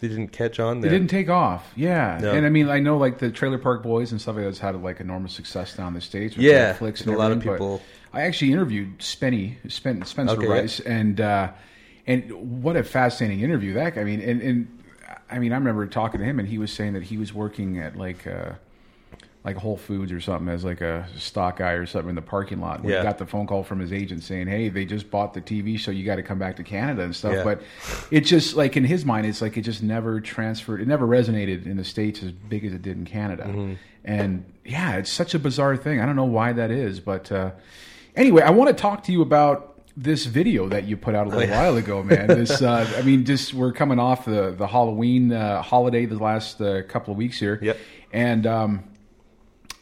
Speaker 4: they didn't catch on
Speaker 2: They
Speaker 4: there.
Speaker 2: didn't take off. Yeah.
Speaker 4: No.
Speaker 2: And I mean, I know like the Trailer Park Boys and stuff like that's had like enormous success down the states. With
Speaker 4: Yeah,
Speaker 2: Netflix and
Speaker 4: and a lot of people-
Speaker 2: I actually interviewed Spenny, Spen, Spencer
Speaker 4: Okay, yeah.
Speaker 2: Rice, and uh, and what a fascinating interview that. I mean, and, and I mean, I remember talking to him, and he was saying that he was working at like. Uh, like Whole Foods or something as like a stock guy or something in the parking lot. When
Speaker 4: Yeah.
Speaker 2: he got the phone call from his agent saying, "Hey, they just bought the TV show. You got to come back to Canada and stuff."
Speaker 4: Yeah.
Speaker 2: But it just like in his mind, it's like it just never transferred. It never resonated in the states as big as it did in Canada.
Speaker 4: Mm-hmm.
Speaker 2: And yeah, it's such a bizarre thing. I don't know why that is, but uh, anyway, I want to talk to you about this video that you put out a little
Speaker 4: Oh,
Speaker 2: while ago, man. This, uh, I mean, just we're coming off the the Halloween uh, holiday the last uh, couple of weeks here,
Speaker 4: Yep.
Speaker 2: and. Um,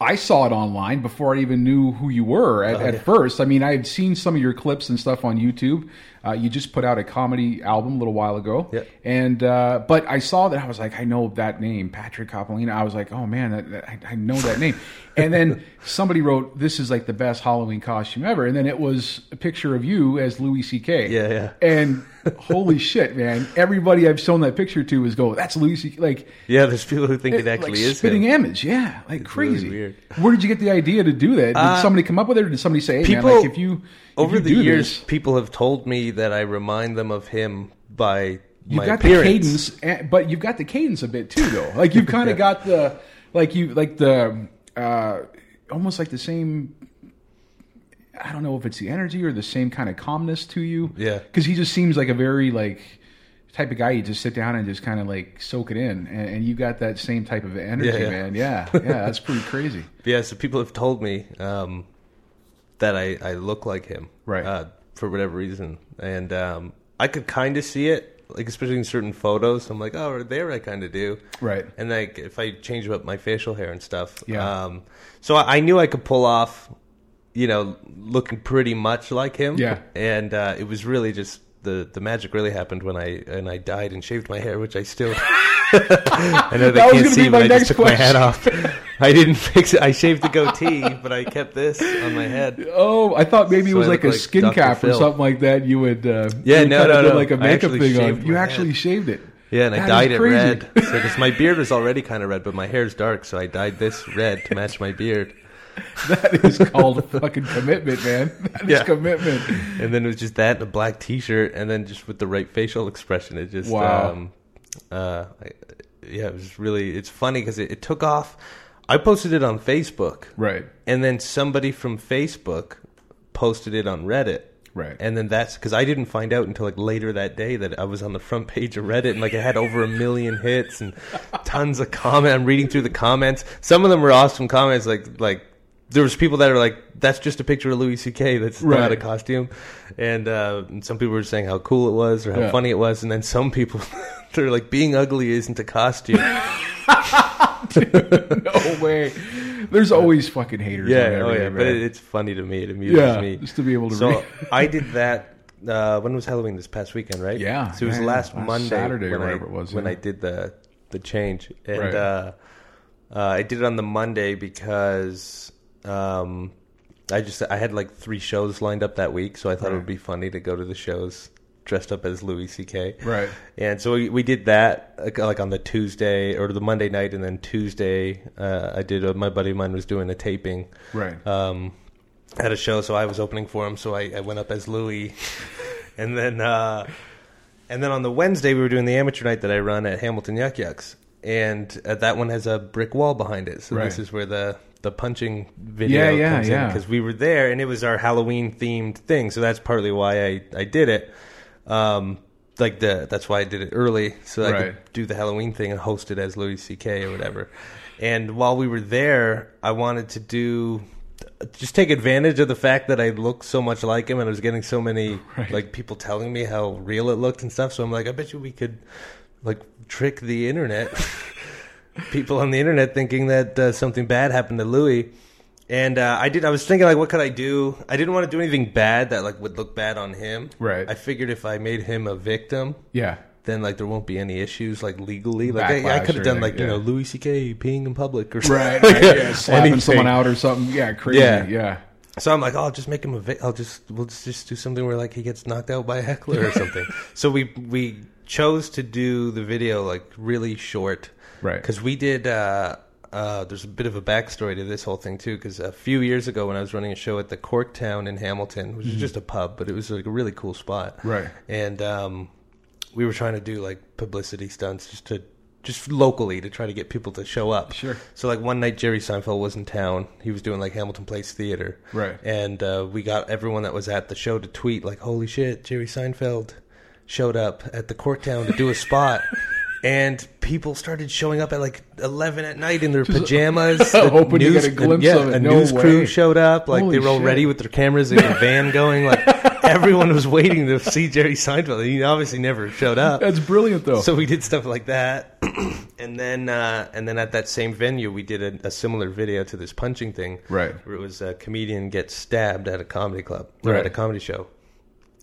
Speaker 2: I saw it online before I even knew who you were at, at
Speaker 4: yeah.
Speaker 2: first. I mean, I had seen some of your clips and stuff on YouTube. Uh, you just put out a comedy album a little while ago,
Speaker 4: Yep.
Speaker 2: and uh, but I saw that I was like, I know that name, Patrick Coppolino. I was like, oh man, that, that, I, I know that name. And then somebody wrote, "This is like the best Halloween costume ever," and then it was a picture of you as Louis C.K.
Speaker 4: Yeah, yeah.
Speaker 2: And holy shit, man! Everybody I've shown that picture to is go, "That's Louis C.K." Like
Speaker 4: Yeah, there's people who think it,
Speaker 2: like
Speaker 4: actually is
Speaker 2: spitting
Speaker 4: him.
Speaker 2: image. Yeah, like
Speaker 4: really
Speaker 2: crazy.
Speaker 4: weird.
Speaker 2: Where did you get the idea to do that? Did
Speaker 4: Uh,
Speaker 2: somebody come up with it, or did somebody say, "Hey,
Speaker 4: people
Speaker 2: man, like if you
Speaker 4: over the years,
Speaker 2: this,
Speaker 4: people have told me that I remind them of him by
Speaker 2: you've
Speaker 4: my
Speaker 2: got
Speaker 4: appearance.
Speaker 2: the cadence, but you've got the cadence a bit too, though. Like you've kind of got the like you like the uh, almost like the same. I don't know if it's the energy or the same kind of calmness to you.
Speaker 4: Yeah.
Speaker 2: because he just seems like a very like type of guy. You just sit down and just kind of like soak it in, and, and you got that same type of energy,
Speaker 4: Yeah, yeah.
Speaker 2: man. Yeah, yeah, that's pretty crazy.
Speaker 4: Yeah, so people have told me um, that I, I look like him,
Speaker 2: Right.
Speaker 4: Uh, for whatever reason, and um, I could kind of see it, like especially in certain photos. I'm like, oh, there, I kind of do,
Speaker 2: Right.
Speaker 4: And like if I change up my facial hair and stuff,
Speaker 2: Yeah.
Speaker 4: Um, so I, I knew I could pull off, you know, looking pretty much like him,
Speaker 2: Yeah.
Speaker 4: And uh, it was really just the the magic really happened when I and I dyed and shaved my hair, which I still. I know they
Speaker 2: That
Speaker 4: can't see, but I just took my hat off. I didn't fix it. I shaved the goatee, but I kept this on my head.
Speaker 2: Oh, I thought maybe it was like a
Speaker 4: like
Speaker 2: skin
Speaker 4: Dr.
Speaker 2: cap or something like that. You would, uh,
Speaker 4: Yeah,
Speaker 2: you
Speaker 4: no, no, no.
Speaker 2: like a makeup thing on. You actually
Speaker 4: head.
Speaker 2: shaved it.
Speaker 4: Yeah, and I dyed it red. So because my beard was already kind of red, but my hair's dark, so I dyed this red to match my beard.
Speaker 2: that is called a fucking commitment, man. That is
Speaker 4: Yeah.
Speaker 2: commitment.
Speaker 4: And then it was just that and a black T-shirt, and then just with the right facial expression, it just
Speaker 2: Wow.
Speaker 4: Um, uh, yeah, it was really. It's funny because it, it took off. I posted it on Facebook,
Speaker 2: Right.
Speaker 4: and then somebody from Facebook posted it on Reddit.
Speaker 2: Right.
Speaker 4: And then that's because I didn't find out until like later that day that I was on the front page of Reddit and like it had over a million hits and tons of comment. I'm reading through the comments. Some of them were awesome comments. Like like there was people that are like, "That's just a picture of Louis C.K. That's
Speaker 2: Right.
Speaker 4: not a costume." And, uh, and some people were saying how cool it was or how
Speaker 2: Yeah.
Speaker 4: funny it was. And then some people they're like, "Being ugly isn't a costume."
Speaker 2: No way. There's always fucking haters.
Speaker 4: yeah,
Speaker 2: on
Speaker 4: oh yeah. But it, it's funny to me. It amuses
Speaker 2: yeah,
Speaker 4: me.
Speaker 2: just to be able to
Speaker 4: So
Speaker 2: read.
Speaker 4: I did that. Uh, when was Halloween? This past weekend, right?
Speaker 2: Yeah,
Speaker 4: So it was
Speaker 2: yeah,
Speaker 4: last,
Speaker 2: last
Speaker 4: Monday,
Speaker 2: Saturday or
Speaker 4: when
Speaker 2: whatever
Speaker 4: I,
Speaker 2: it was,
Speaker 4: when
Speaker 2: yeah.
Speaker 4: I did the the change, and
Speaker 2: Right.
Speaker 4: uh, uh, I did it on the Monday because um, I just I had like three shows lined up that week, so I thought it would be funny to go to the shows dressed up as Louis C.K.
Speaker 2: Right.
Speaker 4: And so we, we did that like, like on the Tuesday or the Monday night, and then Tuesday uh, I did. A, my buddy of mine was doing a taping
Speaker 2: Right.
Speaker 4: um, at a show, so I was opening for him. So I, I went up as Louis, and then uh, and then on the Wednesday we were doing the amateur night that I run at Hamilton Yuk Yuk's, and uh, that one has a brick wall behind it. So
Speaker 2: Right.
Speaker 4: this is where the the punching video
Speaker 2: Yeah, yeah,
Speaker 4: comes
Speaker 2: yeah.
Speaker 4: in because we were there and it was our Halloween themed thing. So that's partly why I I did it. Um, like the that's why I did it early so I
Speaker 2: Right.
Speaker 4: could do the Halloween thing and host it as Louis C.K. or whatever. And while we were there, I wanted to do just take advantage of the fact that I looked so much like him, and I was getting so many
Speaker 2: Right.
Speaker 4: like people telling me how real it looked and stuff. So I'm like, I bet you we could like trick the internet, people on the internet thinking that uh, something bad happened to Louis. And uh, I did. I was thinking like, what could I do? I didn't want to do anything bad that like would look bad on him.
Speaker 2: Right.
Speaker 4: I figured if I made him a victim,
Speaker 2: Yeah.
Speaker 4: then like there won't be any issues like legally. Like I, I could have done like you know Louis C.K. peeing in public or something.
Speaker 2: Right. right, yeah. Slapping someone out or something. Yeah. Crazy.
Speaker 4: Yeah.
Speaker 2: Yeah.
Speaker 4: So I'm like, oh, I'll just make him a. Vi- I'll just we'll just, just do something where like he gets knocked out by a heckler or something. so we we chose to do the video like really short,
Speaker 2: Right.
Speaker 4: Because we did. uh uh, there's a bit of a backstory to this whole thing too, because a few years ago when I was running a show at the Corktown in Hamilton, which is just a pub, but it was like a really cool spot,
Speaker 2: Mm-hmm. Right.
Speaker 4: And um, we were trying to do like publicity stunts just to just locally to try to get people to show up.
Speaker 2: Sure.
Speaker 4: So like one night Jerry Seinfeld was in town. He was doing like Hamilton Place Theater.
Speaker 2: Right.
Speaker 4: And uh, we got everyone that was at the show to tweet like, "Holy shit, Jerry Seinfeld showed up at the Corktown to do a spot." And people started showing up at like eleven at night in their pajamas. The
Speaker 2: hoping to get a glimpse
Speaker 4: yeah,
Speaker 2: of it.
Speaker 4: A
Speaker 2: No
Speaker 4: news crew showed up. Like
Speaker 2: Holy
Speaker 4: they were all
Speaker 2: shit.
Speaker 4: ready with their cameras and a van going. Like everyone was waiting to see Jerry Seinfeld. He obviously never showed up.
Speaker 2: That's brilliant, though.
Speaker 4: So we did stuff like that, and then uh, and then at that same venue, we did a, a similar video to this punching thing,
Speaker 2: Right.
Speaker 4: Where it was a comedian gets stabbed at a comedy club or
Speaker 2: Right.
Speaker 4: at a comedy show.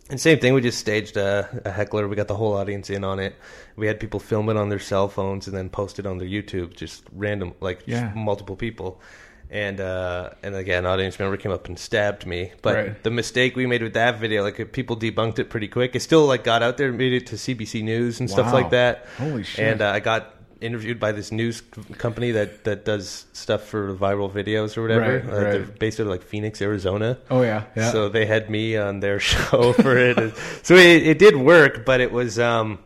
Speaker 4: And same thing, we just staged a, a heckler. We got the whole audience in on it. We had people film it on their cell phones and then post it on their YouTube, just random, like just multiple people. And uh, and again, audience member came up and stabbed me. But
Speaker 2: Right.
Speaker 4: the mistake we made with that video, like people debunked it pretty quick. It still like got out there, made it to CBC News and stuff like that.
Speaker 2: Holy shit.
Speaker 4: And uh, I got interviewed by this news company that, that does stuff for viral videos or whatever.
Speaker 2: Right,
Speaker 4: uh, They're based out of like Phoenix, Arizona.
Speaker 2: oh yeah. Yeah.
Speaker 4: So they had me on their show for it. so it, it did work, but it was um,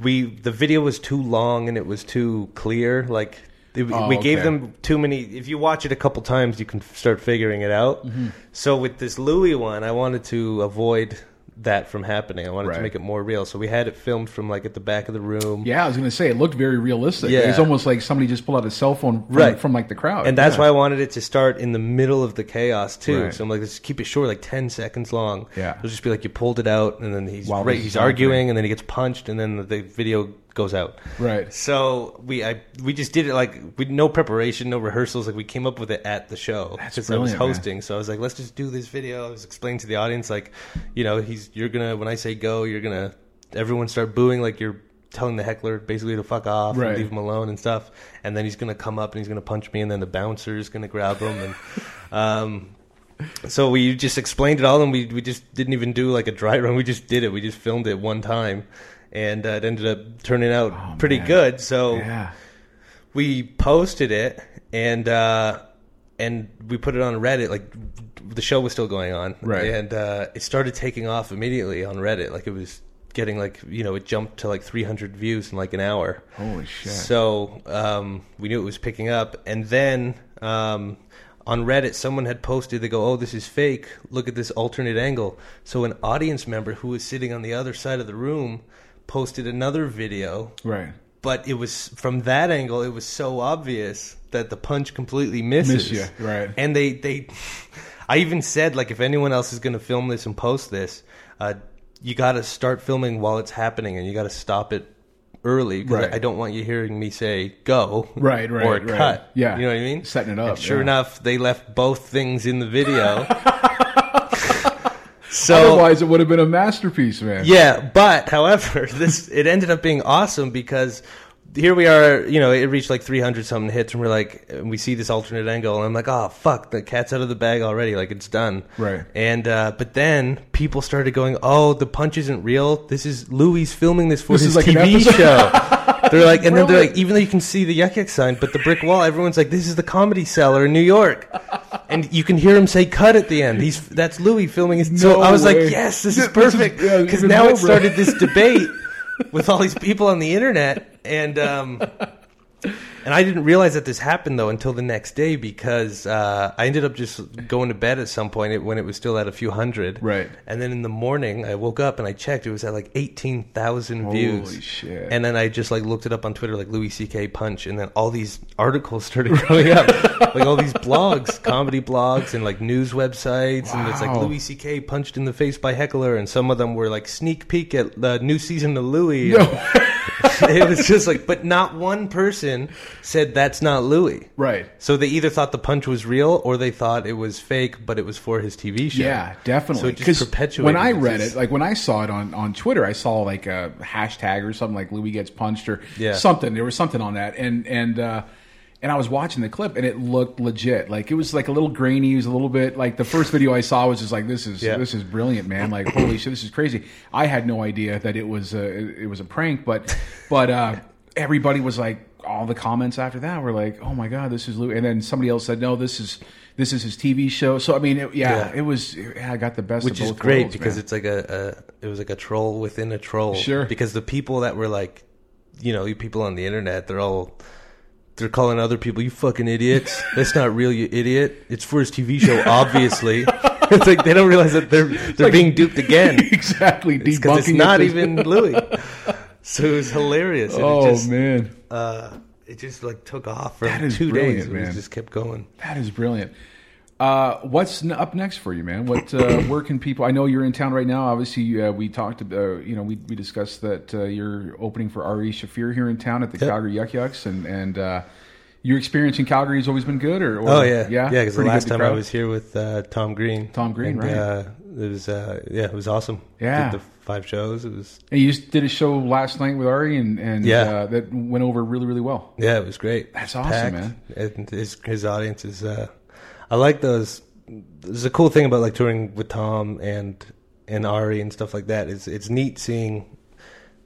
Speaker 4: we the video was too long and it was too clear. Like it,
Speaker 2: Oh,
Speaker 4: we gave
Speaker 2: okay.
Speaker 4: them too many. If you watch it a couple times, you can start figuring it out.
Speaker 2: Mm-hmm.
Speaker 4: So with this Louis one, I wanted to avoid that from happening. I wanted
Speaker 2: Right.
Speaker 4: to make it more real. So we had it filmed from like at the back of the room.
Speaker 2: yeah, I was gonna say it looked very realistic.
Speaker 4: Yeah.
Speaker 2: It's almost like somebody just pulled out a cell phone from,
Speaker 4: Right.
Speaker 2: from like the crowd.
Speaker 4: And that's
Speaker 2: Yeah.
Speaker 4: why I wanted it to start in the middle of the chaos too.
Speaker 2: Right.
Speaker 4: So I'm like, let's keep it short, like ten seconds long.
Speaker 2: Yeah.
Speaker 4: it'll just be like you pulled it out, and then he's
Speaker 2: While
Speaker 4: right, he's arguing, and then he gets punched, and then the, the video goes out.
Speaker 2: Right.
Speaker 4: So we I we just did it like with no preparation, no rehearsals. Like we came up with it at the show
Speaker 2: That's
Speaker 4: because I was
Speaker 2: brilliant, man.
Speaker 4: hosting. So I was like, let's just do this video. I was explaining to the audience like, you know, he's you're gonna when I say go, you're gonna everyone start booing like you're telling the heckler basically to fuck off
Speaker 2: Right.
Speaker 4: and leave him alone and stuff. And then he's gonna come up and he's gonna punch me, and then the bouncer is gonna grab him and. um so we just explained it all, and we we just didn't even do like a dry run. We just did it. We just filmed it one time, and uh, it ended up turning out pretty
Speaker 2: man.
Speaker 4: good. So
Speaker 2: Yeah.
Speaker 4: we posted it and uh and we put it on Reddit like the show was still going on
Speaker 2: Right.
Speaker 4: and uh it started taking off immediately on Reddit like it was getting like you know it jumped to like 300 views in like an hour
Speaker 2: Holy shit.
Speaker 4: so um we knew it was picking up and then um on Reddit, someone had posted, they go, Oh, this is fake. Look at this alternate angle. So, an audience member who was sitting on the other side of the room posted another video
Speaker 2: right.
Speaker 4: but it was from that angle it was so obvious that the punch completely misses
Speaker 2: Miss ya, right.
Speaker 4: and they they i even said like if anyone else is going to film this and post this uh, you got to start filming while it's happening and you got to stop it early because
Speaker 2: Right.
Speaker 4: I, I don't want you hearing me say go
Speaker 2: Right, right,
Speaker 4: or
Speaker 2: right.
Speaker 4: cut
Speaker 2: Yeah.
Speaker 4: you know what i mean
Speaker 2: Setting it up,
Speaker 4: And sure
Speaker 2: yeah.
Speaker 4: enough they left both things in the video so
Speaker 2: Otherwise, it would have been a masterpiece, man.
Speaker 4: yeah, but however, this it ended up being awesome because here we are. You know, it reached like 300 something hits, and we're like, and we see this alternate angle, and I'm like, oh fuck, the cat's out of the bag already. Like it's done.
Speaker 2: Right.
Speaker 4: And uh, but then people started going, oh, the punch isn't real. This is Louis filming this for
Speaker 2: This
Speaker 4: his
Speaker 2: is like
Speaker 4: TV
Speaker 2: episode."
Speaker 4: show. They're like, and then they're like, even though you can see the Yuk Yuk sign, but the brick wall, everyone's like, this is the comedy cellar in New York. And you can hear him say "cut" at the end. He's that's Louis filming his. so
Speaker 2: No
Speaker 4: I was
Speaker 2: way.
Speaker 4: like, "Yes, this is perfect."
Speaker 2: yeah,
Speaker 4: Because
Speaker 2: even
Speaker 4: now
Speaker 2: more
Speaker 4: it started this debate with all these people on the internet, and um, and I didn't realize that this happened though until the next day because uh, I ended up just going to bed at some point when it was still at a few hundred.
Speaker 2: Right.
Speaker 4: And then in the morning, I woke up and I checked; it was at like eighteen thousand views.
Speaker 2: Holy shit.
Speaker 4: And then I just like looked it up on Twitter, like Louis C.K. punch, and then all these articles started coming up, like all these blogs, comedy blogs, and like news websites, and it's like Louis C.K. punched in the face by heckler, and some of them were like sneak peek at the new season of Louis.
Speaker 2: No.
Speaker 4: it was just like, but not one person said that's not Louis.
Speaker 2: Right.
Speaker 4: So they either thought the punch was real or they thought it was fake, but it was for his TV show.
Speaker 2: Yeah, definitely.
Speaker 4: So it just perpetuated.
Speaker 2: When I read it, like when I saw it on, on Twitter, I saw like a hashtag or something like Louis gets punched or
Speaker 4: Yeah.
Speaker 2: something. There was something on that, and and uh, and I was watching the clip, and it looked legit. Like it was like a little grainy. It was a little bit like the first video I saw was just like this is
Speaker 4: Yeah.
Speaker 2: this is brilliant, man. Like holy shit, this is crazy. I had no idea that it was a, it was a prank, but but uh, everybody was like. All the comments after that were like, "Oh my god, this is Louis," and then somebody else said, "No, this is this is his TV show." So I mean, it, yeah,
Speaker 4: Yeah.
Speaker 2: it was. Yeah, I got the best,
Speaker 4: which
Speaker 2: of
Speaker 4: is great
Speaker 2: worlds,
Speaker 4: because
Speaker 2: man.
Speaker 4: it's like a, a it was like a troll within a troll.
Speaker 2: Sure.
Speaker 4: Because the people that were like, you know, people on the internet, they're all they're calling other people you fucking idiots. That's not real, you idiot. It's for his TV show, obviously. it's like they don't realize that they're they're
Speaker 2: like-
Speaker 4: being duped again.
Speaker 2: exactly
Speaker 4: Because
Speaker 2: debunking
Speaker 4: it's not even Louis. So it was hilarious. And
Speaker 2: Oh
Speaker 4: it just,
Speaker 2: man,
Speaker 4: uh, it just like took off for
Speaker 2: That is
Speaker 4: two days. It just kept going.
Speaker 2: that is brilliant. Uh, what's n- up next for you, man? What uh, where can people? I know you're in town right now. Obviously, uh, we talked. Uh, you know, we we discussed that uh, you're opening for Ari Shaffir here in town at the
Speaker 4: Yep.
Speaker 2: Calgary Yuk Yuk's, and and uh, your experience in Calgary has always been good. Or, or
Speaker 4: Oh yeah,
Speaker 2: yeah,
Speaker 4: yeah. Because the last time I was here with uh, Tom Green,
Speaker 2: Tom Green,
Speaker 4: and,
Speaker 2: right.
Speaker 4: Uh, it was uh, yeah, it was awesome.
Speaker 2: Yeah.
Speaker 4: Did the five shows. It was
Speaker 2: And you just did a show last night with Ari, and and
Speaker 4: Yeah.
Speaker 2: uh, that went over really really well.
Speaker 4: yeah, it was great.
Speaker 2: That's awesome, man.
Speaker 4: And his his audience is. I like those. There's a cool thing about like touring with Tom and and Ari and stuff like that. Is it's neat seeing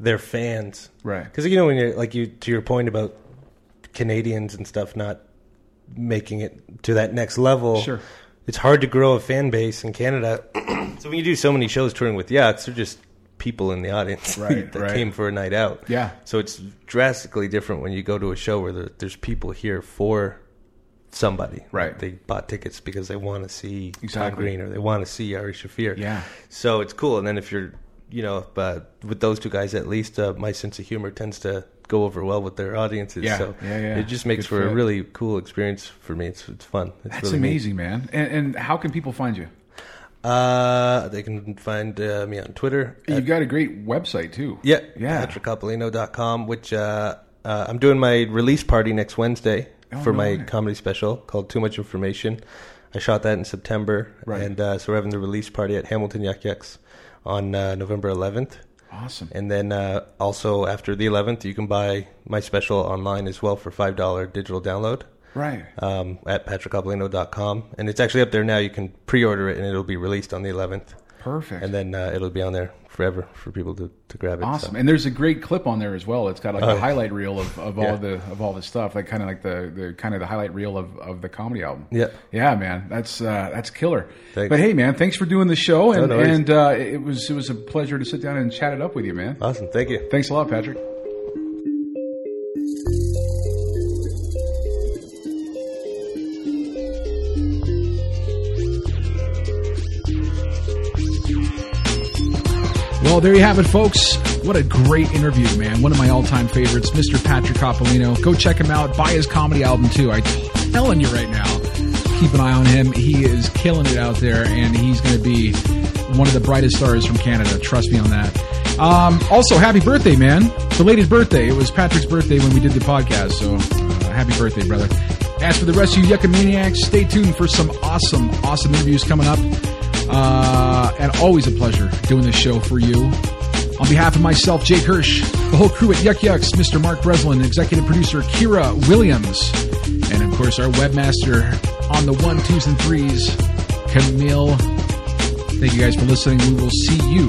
Speaker 4: their fans,
Speaker 2: Right.
Speaker 4: Because you know when you're like you to your point about Canadians and stuff not making it to that next level.
Speaker 2: Sure.
Speaker 4: It's hard to grow a fan base in Canada. so when you do so many shows touring with yachts, they're just people in the audience
Speaker 2: Right,
Speaker 4: that
Speaker 2: right.
Speaker 4: came for a night out.
Speaker 2: Yeah.
Speaker 4: So it's drastically different when you go to a show where there, there's people here for somebody.
Speaker 2: Right.
Speaker 4: They bought tickets because they want to see Tom Green or they want to see Ari Shaffir.
Speaker 2: Yeah.
Speaker 4: So it's cool. And then if you're, you know, uh, with those two guys at least, uh, my sense of humor tends to go over well with their audiences.
Speaker 2: Yeah,
Speaker 4: So
Speaker 2: yeah, yeah.
Speaker 4: it just makes
Speaker 2: Good
Speaker 4: for
Speaker 2: fit.
Speaker 4: a really cool experience for me. It's it's fun. It's
Speaker 2: That's
Speaker 4: really neat.
Speaker 2: amazing, man. And, and how can people find you?
Speaker 4: Uh, they can find uh, me on Twitter.
Speaker 2: You've got a great website too.
Speaker 4: Yeah,
Speaker 2: Yeah.
Speaker 4: patrickcoppolino.com, which uh, uh, I'm doing my release party next Wednesday for
Speaker 2: no
Speaker 4: my
Speaker 2: way.
Speaker 4: comedy special called Too Much Information. I shot that in September,
Speaker 2: Right.
Speaker 4: and uh, so we're having the release party at Hamilton Yuk Yuk's on uh, November 11th.
Speaker 2: Awesome.
Speaker 4: And then uh, also after the 11th, you can buy my special online as well for $5 digital download
Speaker 2: Right.
Speaker 4: um, at patrickcoppolino.com. And it's actually up there now. You can pre-order it, and it'll be released on the 11th.
Speaker 2: Perfect.
Speaker 4: And then uh, it'll be on there forever for people to, to grab it.
Speaker 2: Awesome,
Speaker 4: So-
Speaker 2: and there's a great clip on there as well. It's got like a
Speaker 4: Oh.
Speaker 2: highlight reel of, of all
Speaker 4: Yeah.
Speaker 2: the of all the stuff, like kind of like the, the kind of the highlight reel of, of the comedy album.
Speaker 4: Yeah.
Speaker 2: yeah, man, that's uh, that's killer.
Speaker 4: Thanks.
Speaker 2: But hey, man, thanks for doing the show, and
Speaker 4: no
Speaker 2: and uh, it was it was a pleasure to sit down and chat it up with you, man.
Speaker 4: Awesome. Thank you.
Speaker 2: Thanks a lot, Patrick. Well, there you have it, folks. What a great interview, man. One of my all-time favorites, Mr. Patrick Coppolino. Go check him out. Buy his comedy album too. I'm telling you right now. Keep an eye on him. He is killing it out there, and he's going to be one of the brightest stars from Canada. Trust me on that. Um, also, happy birthday, man. Belated birthday. It was Patrick's birthday when we did the podcast, so uh, happy birthday, brother. As for the rest of you Yucca Maniacs, stay tuned for some awesome, awesome interviews coming up. Uh, and always a pleasure doing this show for you. On behalf of myself, Jake Hirsch, the whole crew at Yuk Yuk's, Mr. Mark Breslin, executive producer Kira Williams, and of course our webmaster on the one, twos, and threes, Camille. Thank you guys for listening. We will see you